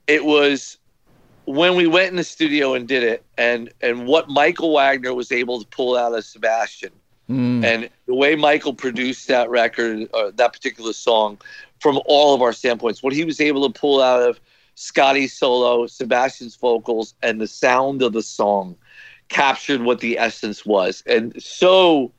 It was when we went in the studio and did it, and and what Michael Wagner was able to pull out of Sebastian, Mm. and the way Michael produced that record, or that particular song, from all of our standpoints, what he was able to pull out of Scotty's solo, Sebastian's vocals, and the sound of the song captured what the essence was, and so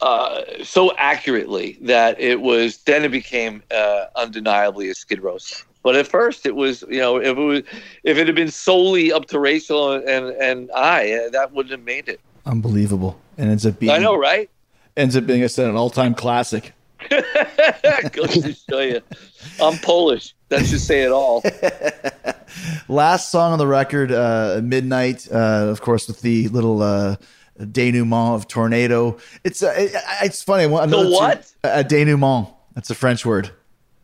uh, so accurately that it was. Then it became uh, undeniably a Skid Row song. But at first, it was you know if it was if it had been solely up to Rachel and and I, uh, that wouldn't have made it. Unbelievable. And ends up being I know, right? ends up being I said an all time classic. Goes to show you, I'm Polish. That should say it all. Last song on the record, uh, Midnight, uh, of course, with the little uh, denouement of tornado. It's uh, it, it's funny. Another what? A denouement. That's a French word.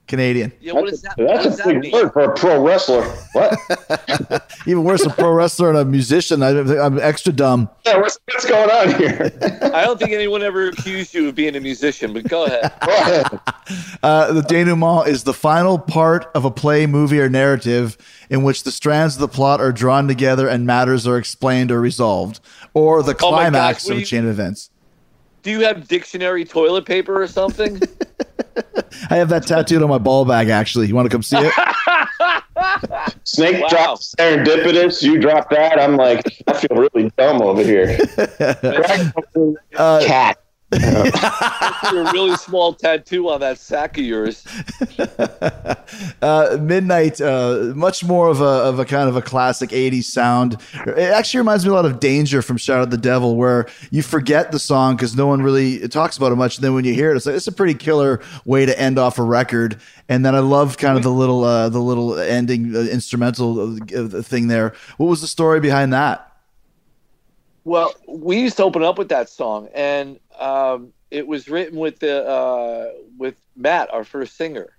Canadian. Yeah, what That's, does that? a- What that's does a big mean? word for a pro wrestler. What? Even worse, a pro wrestler and a musician. I, I'm extra dumb. yeah, what's, what's going on here? I don't think anyone ever accused you of being a musician, but go ahead. Go ahead. Uh, the denouement is the final part of a play, movie, or narrative in which the strands of the plot are drawn together and matters are explained or resolved, or the Oh gosh, climax of a chain of events. Do you have dictionary toilet paper or something? I have that tattooed on my ball bag. Actually, you want to come see it? Snake Wow. drops serendipitous. You drop that. I'm like, I feel really dumb over here. Uh, Cat. You're a really small tattoo on that sack of yours. uh, Midnight, uh, much more of a of a kind of a classic '80s sound. It actually reminds me a lot of Danger from Shout at the Devil, where you forget the song because no one really talks about it much. And then when you hear it, it's like it's a pretty killer way to end off a record. And then I love kind of the little uh, the little ending uh, instrumental uh, thing there. What was the story behind that? Well, we used to open up with that song, and um, it was written with the uh, with Matt, our first singer.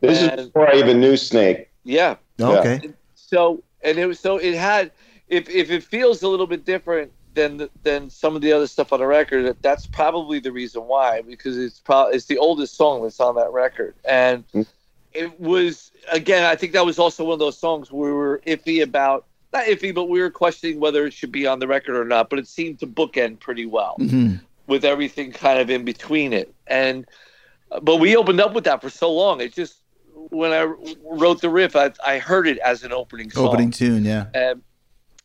This is And- before I even knew Snake. Yeah. Okay, So and it was so it had if if it feels a little bit different than than some of the other stuff on the record, that- that's probably the reason why because it's probably it's the oldest song that's on that record, and Mm. it was again I think that was also one of those songs where we were iffy about not iffy, but we were questioning whether it should be on the record or not, but it seemed to bookend pretty well hmm with everything kind of in between it. And but we opened up with that for so long. It just when I wrote the riff, I, I heard it as an opening song. opening tune, yeah. And,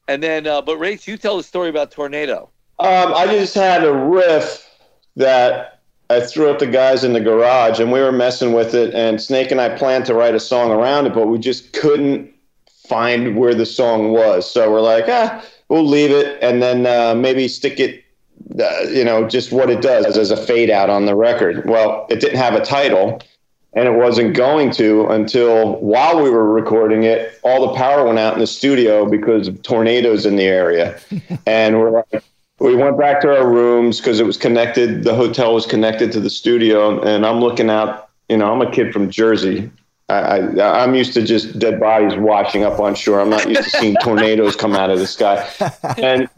and then, uh, but Rach, you tell the story about Tornado. Um, I just had a riff that I threw at the guys in the garage, and we were messing with it. And Snake and I planned to write a song around it, but we just couldn't find where the song was. So we're like, ah, we'll leave it, and then uh, maybe stick it, uh, you know, just what it does as a fade out on the record. Well, it didn't have a title. And it wasn't going to until while we were recording it, all the power went out in the studio because of tornadoes in the area. and we're like, we went back to our rooms because it was connected. The hotel was connected to the studio, and I'm looking out. You know, I'm a kid from Jersey. I, I I'm used to just dead bodies washing up on shore. I'm not used to seeing tornadoes come out of the sky, and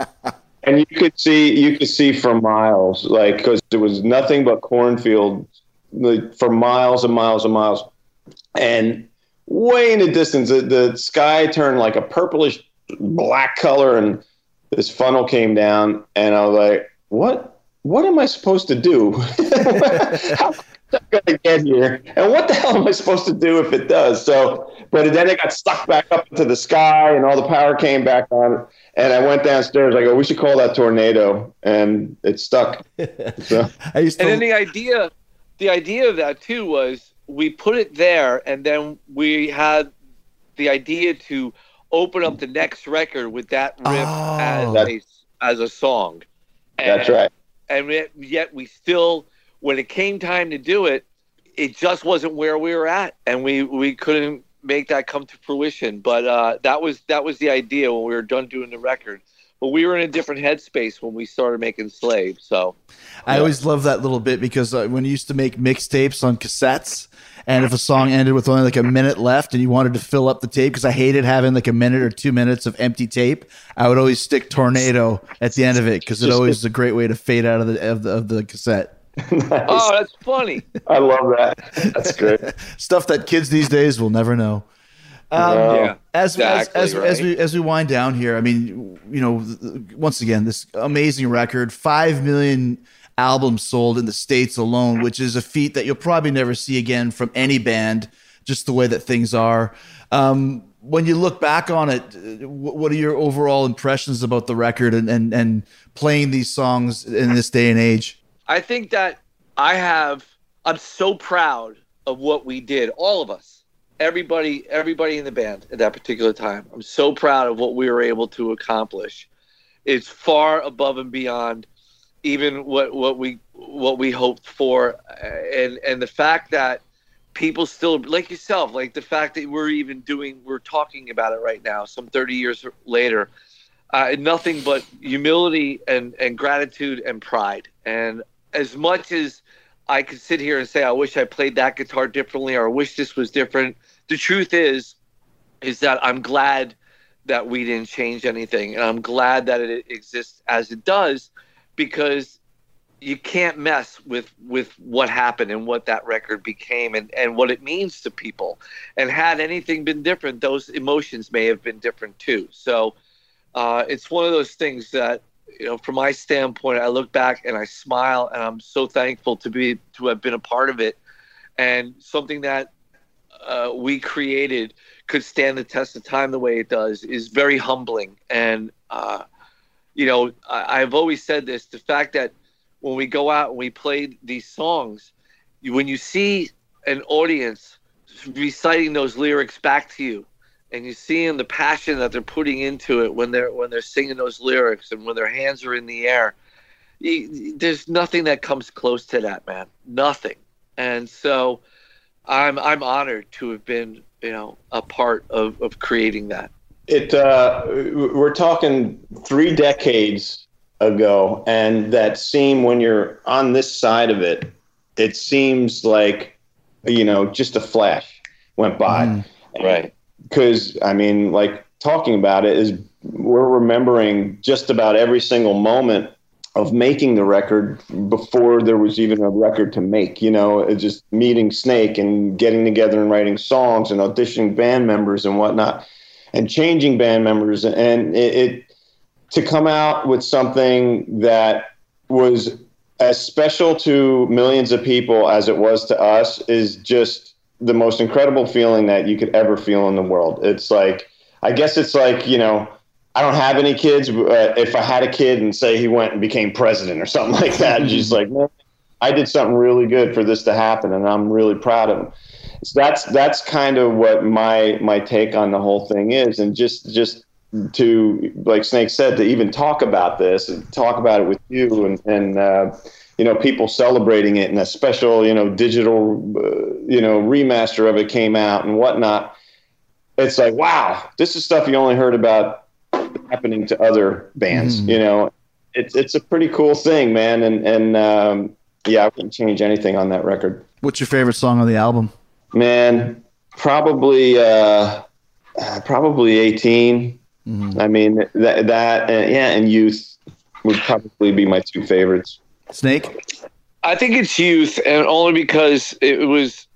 and you could see you could see for miles, like because there was nothing but cornfield, like for miles and miles and miles, and way in the distance, the, the sky turned like a purplish black color, and this funnel came down, and I was like, what? What am I supposed to do? How am I going to get here? And what the hell am I supposed to do if it does? So, but then it got stuck back up into the sky, and all the power came back on. And I went downstairs. I go, we should call that tornado, and it stuck. So, I used to And then the idea, the idea of that too was we put it there, and then we had the idea to open up the next record with that riff Oh. as That- a as a song. that's And- right. And yet, yet we still, when it came time to do it, it just wasn't where we were at, and we we couldn't make that come to fruition. But uh, that was that was the idea when we were done doing the record. But we were in a different headspace when we started making Slave. So I always love that little bit because uh, when you used to make mixtapes on cassettes, and if a song ended with only like a minute left, and you wanted to fill up the tape, because I hated having like a minute or two minutes of empty tape, I would always stick "Tornado" at the end of it because it always is a great way to fade out of the of the, of the cassette. oh, that's funny. I love that. That's great. Stuff that kids these days will never know. Um, No. Yeah. as, Exactly as, as, as we as we wind down here, I mean, you know, th- th- once again, this amazing record, five million albums sold in the states alone, which is a feat that you'll probably never see again from any band. Just the way that things are. Um, when you look back on it, uh, what are your overall impressions about the record and, and, and playing these songs in this day and age? I think that I have. I'm so proud of what we did, all of us, everybody, everybody in the band at that particular time. I'm so proud of what we were able to accomplish. It's far above and beyond even what what we what we hoped for, and and the fact that people still like yourself, like the fact that we're even doing, we're talking about it right now, some 30 years later. Uh, nothing but humility and, and gratitude and pride. And as much as I could sit here and say, I wish I played that guitar differently or I wish this was different, the truth is, is that I'm glad that we didn't change anything. And I'm glad that it exists as it does because you can't mess with with what happened and what that record became and, and what it means to people. And had anything been different, those emotions may have been different too. So uh, it's one of those things that you know from my standpoint i look back and i smile and i'm so thankful to be to have been a part of it. And something that uh, we created could stand the test of time the way it does is very humbling. And uh, you know I, i've always said this the fact that when we go out and we play these songs when you see an audience reciting those lyrics back to you and you see in the passion that they're putting into it when they're when they're singing those lyrics and when their hands are in the air you, there's nothing that comes close to that man nothing and so i'm i'm honored to have been you know a part of of creating that It uh, we're talking three decades ago, and that seem when you're on this side of it, it seems like you know just a flash went by. Mm. right because I mean, like talking about it is we're remembering just about every single moment of making the record before there was even a record to make. You know, just meeting Snake and getting together and writing songs and auditioning band members and whatnot, and changing band members and it, it to come out with something that was as special to millions of people as it was to us is just the most incredible feeling that you could ever feel in the world. It's like, I guess it's like, you know, I don't have any kids. But if I had a kid and say he went and became president or something like that, just like, man, I did something really good for this to happen, and I'm really proud of him. So that's that's kind of what my my take on the whole thing is, and just just to like Snake said, to even talk about this and talk about it with you and and. Uh, you know, people celebrating it, and a special, you know, digital, uh, you know, remaster of it came out and whatnot. It's like, wow, this is stuff you only heard about happening to other bands. Mhm. You know, it's it's a pretty cool thing, man. And and um, yeah, I wouldn't change anything on that record, What's your favorite song on the album? man. probably uh, uh, probably 18. I mean that that uh, yeah, and youth would probably be my two favorites. Snake. I think it's youth, and only because it was,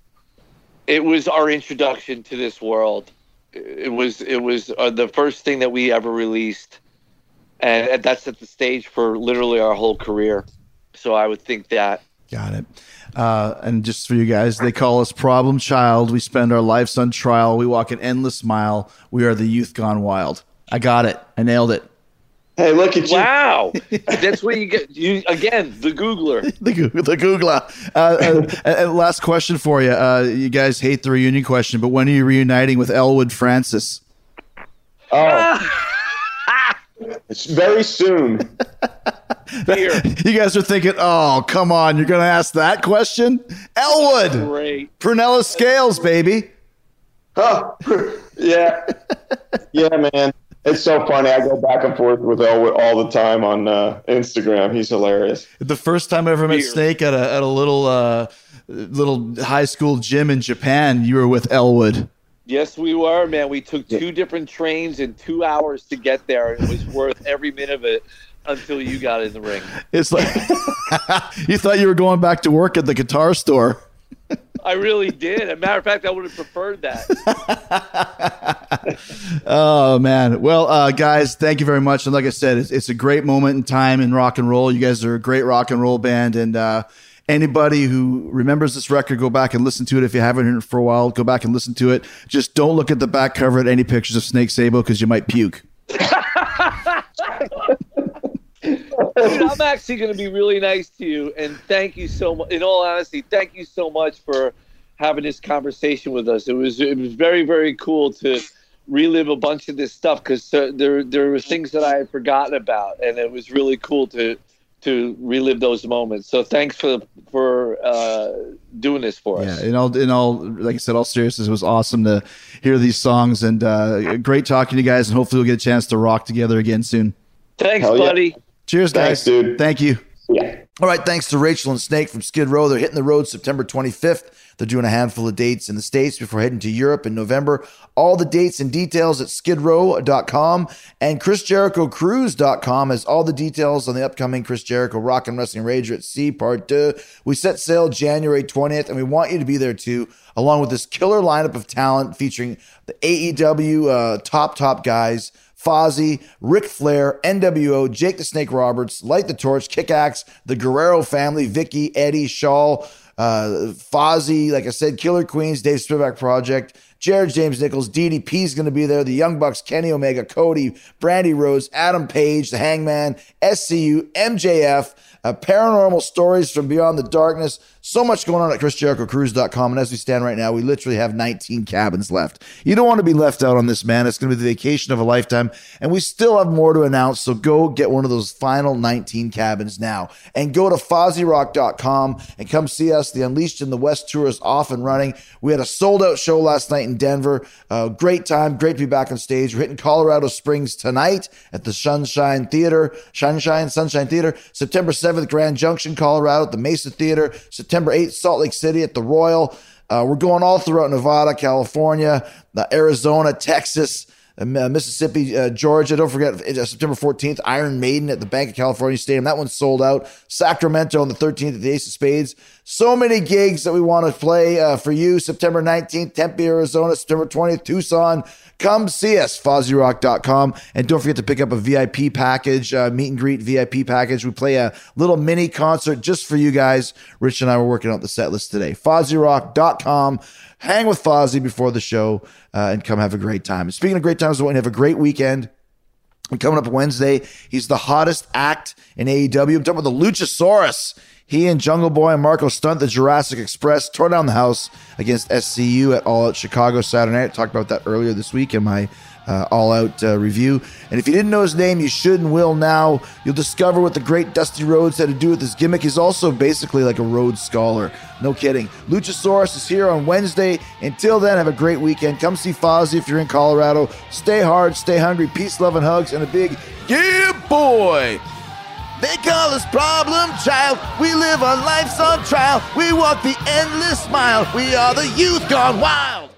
it was our introduction to this world. It was it was uh, the first thing that we ever released, and, and that's at the stage for literally our whole career. So I would think that. Got it. Uh, and just for you guys, they call us problem child. We spend our lives on trial. We walk an endless mile. We are the youth gone wild. I got it. I nailed it. Hey, look at you! Wow, that's where you get you again the Googler. The, Goo- the Googler. Uh, uh, and last question for you. Uh, you guys hate the reunion question, but when are you reuniting with Elwood Francis? Oh, it's very soon. Here, You guys are thinking, oh, come on, you're going to ask that question? Elwood, great. Prunella Scales, baby. Oh, yeah, yeah, man. It's so funny. I go back and forth with Elwood all the time on uh, Instagram. He's hilarious. The first time I ever met Weird. Snake at a, at a little uh, little high school gym in Japan, you were with Elwood. Yes, we were, man. We took two different trains and two hours to get there. It was worth every minute of it until you got in the ring. It's like you thought you were going back to work at the guitar store. I really did. As a matter of fact, I would have preferred that. Oh man. Well, uh, guys, thank you very much. And like I said, it's, it's a great moment in time in rock and roll. You guys are a great rock and roll band. And uh, anybody who remembers this record, go back and listen to it. If you haven't heard it for a while, go back and listen to it. Just don't look at the back cover at any pictures of Snake Sabo because you might puke. Dude, I'm actually going to be really nice to you, and thank you so much. In all honesty, thank you so much for having this conversation with us. It was it was very very cool to relive a bunch of this stuff because uh, there there were things that I had forgotten about, and it was really cool to to relive those moments. So thanks for for uh, doing this for us. Yeah, in all, in all, like I said, all seriousness, it was awesome to hear these songs and uh, great talking to you guys. And hopefully, we'll get a chance to rock together again soon. Thanks, Hell yeah. Cheers, guys. Thanks, dude. Thank you. Yeah. All right, thanks to Rachel and Snake from Skid Row. They're hitting the road September 25th. They're doing a handful of dates in the States before heading to Europe in November. All the dates and details at skidrow.com and chrisjerichocruise.com has all the details on the upcoming Chris Jericho Rock and Wrestling Rager at Sea Part 2. We set sail January 20th, and we want you to be there too, along with this killer lineup of talent featuring the AEW uh, top, top guys. Fozzy, Ric Flair, NWO, Jake the Snake Roberts, Light the Torch, Kick Axe, the Guerrero family, Vicky, Eddie, Shaul, uh, Fozzy, like I said, Killer Queens, Dave Spivak Project, Jared James Nichols, DDP is going to be there, the Young Bucks, Kenny Omega, Cody, Brandi Rhodes, Adam Page, the Hangman, SCU, MJF, uh, paranormal stories from beyond the darkness. So much going on at ChrisJerichoCruise.com. And as we stand right now, we literally have 19 cabins left. You don't want to be left out on this, man. It's going to be the vacation of a lifetime. And we still have more to announce. So go get one of those final 19 cabins now. And go to FozzyRock.com and come see us. The Unleashed in the West tour is off and running. We had a sold out show last night in Denver. Uh, great time. Great to be back on stage. We're hitting Colorado Springs tonight at the Sunshine Theater. Sunshine, Sunshine Theater. September 7th, Grand Junction, Colorado at the Mesa Theater. September 8th, Salt Lake City at the Royal. Uh, we're going all throughout Nevada, California, uh, Arizona, Texas, uh, Mississippi, uh, Georgia. Don't forget uh, September 14th, Iron Maiden at the Banc of California Stadium. That one's sold out. Sacramento on the 13th at the Ace of Spades. So many gigs that we want to play uh, for you. September 19th, Tempe, Arizona. September 20th, Tucson. Come see us, FozzyRock.com. And don't forget to pick up a VIP package, uh, meet and greet VIP package. We play a little mini concert just for you guys. Rich and I were working out the set list today. FozzyRock.com. Hang with Fozzy before the show uh, and come have a great time. Speaking of great times, I want to have a great weekend. And coming up Wednesday, he's the hottest act in AEW. I'm talking about the Luchasaurus. He and Jungle Boy and Marco Stunt, the Jurassic Express, tore down the house against SCU at All Out Chicago Saturday night. I talked about that earlier this week in my uh, All Out uh, review. And if you didn't know his name, you should and will now. You'll discover what the great Dusty Rhodes had to do with his gimmick. He's also basically like a Rhodes scholar. No kidding. Luchasaurus is here on Wednesday. Until then, have a great weekend. Come see Fozzy if you're in Colorado. Stay hard, stay hungry. Peace, love, and hugs, and a big yeah, boy. They call us problem child. We live our lives on trial. We walk the endless mile. We are the youth gone wild.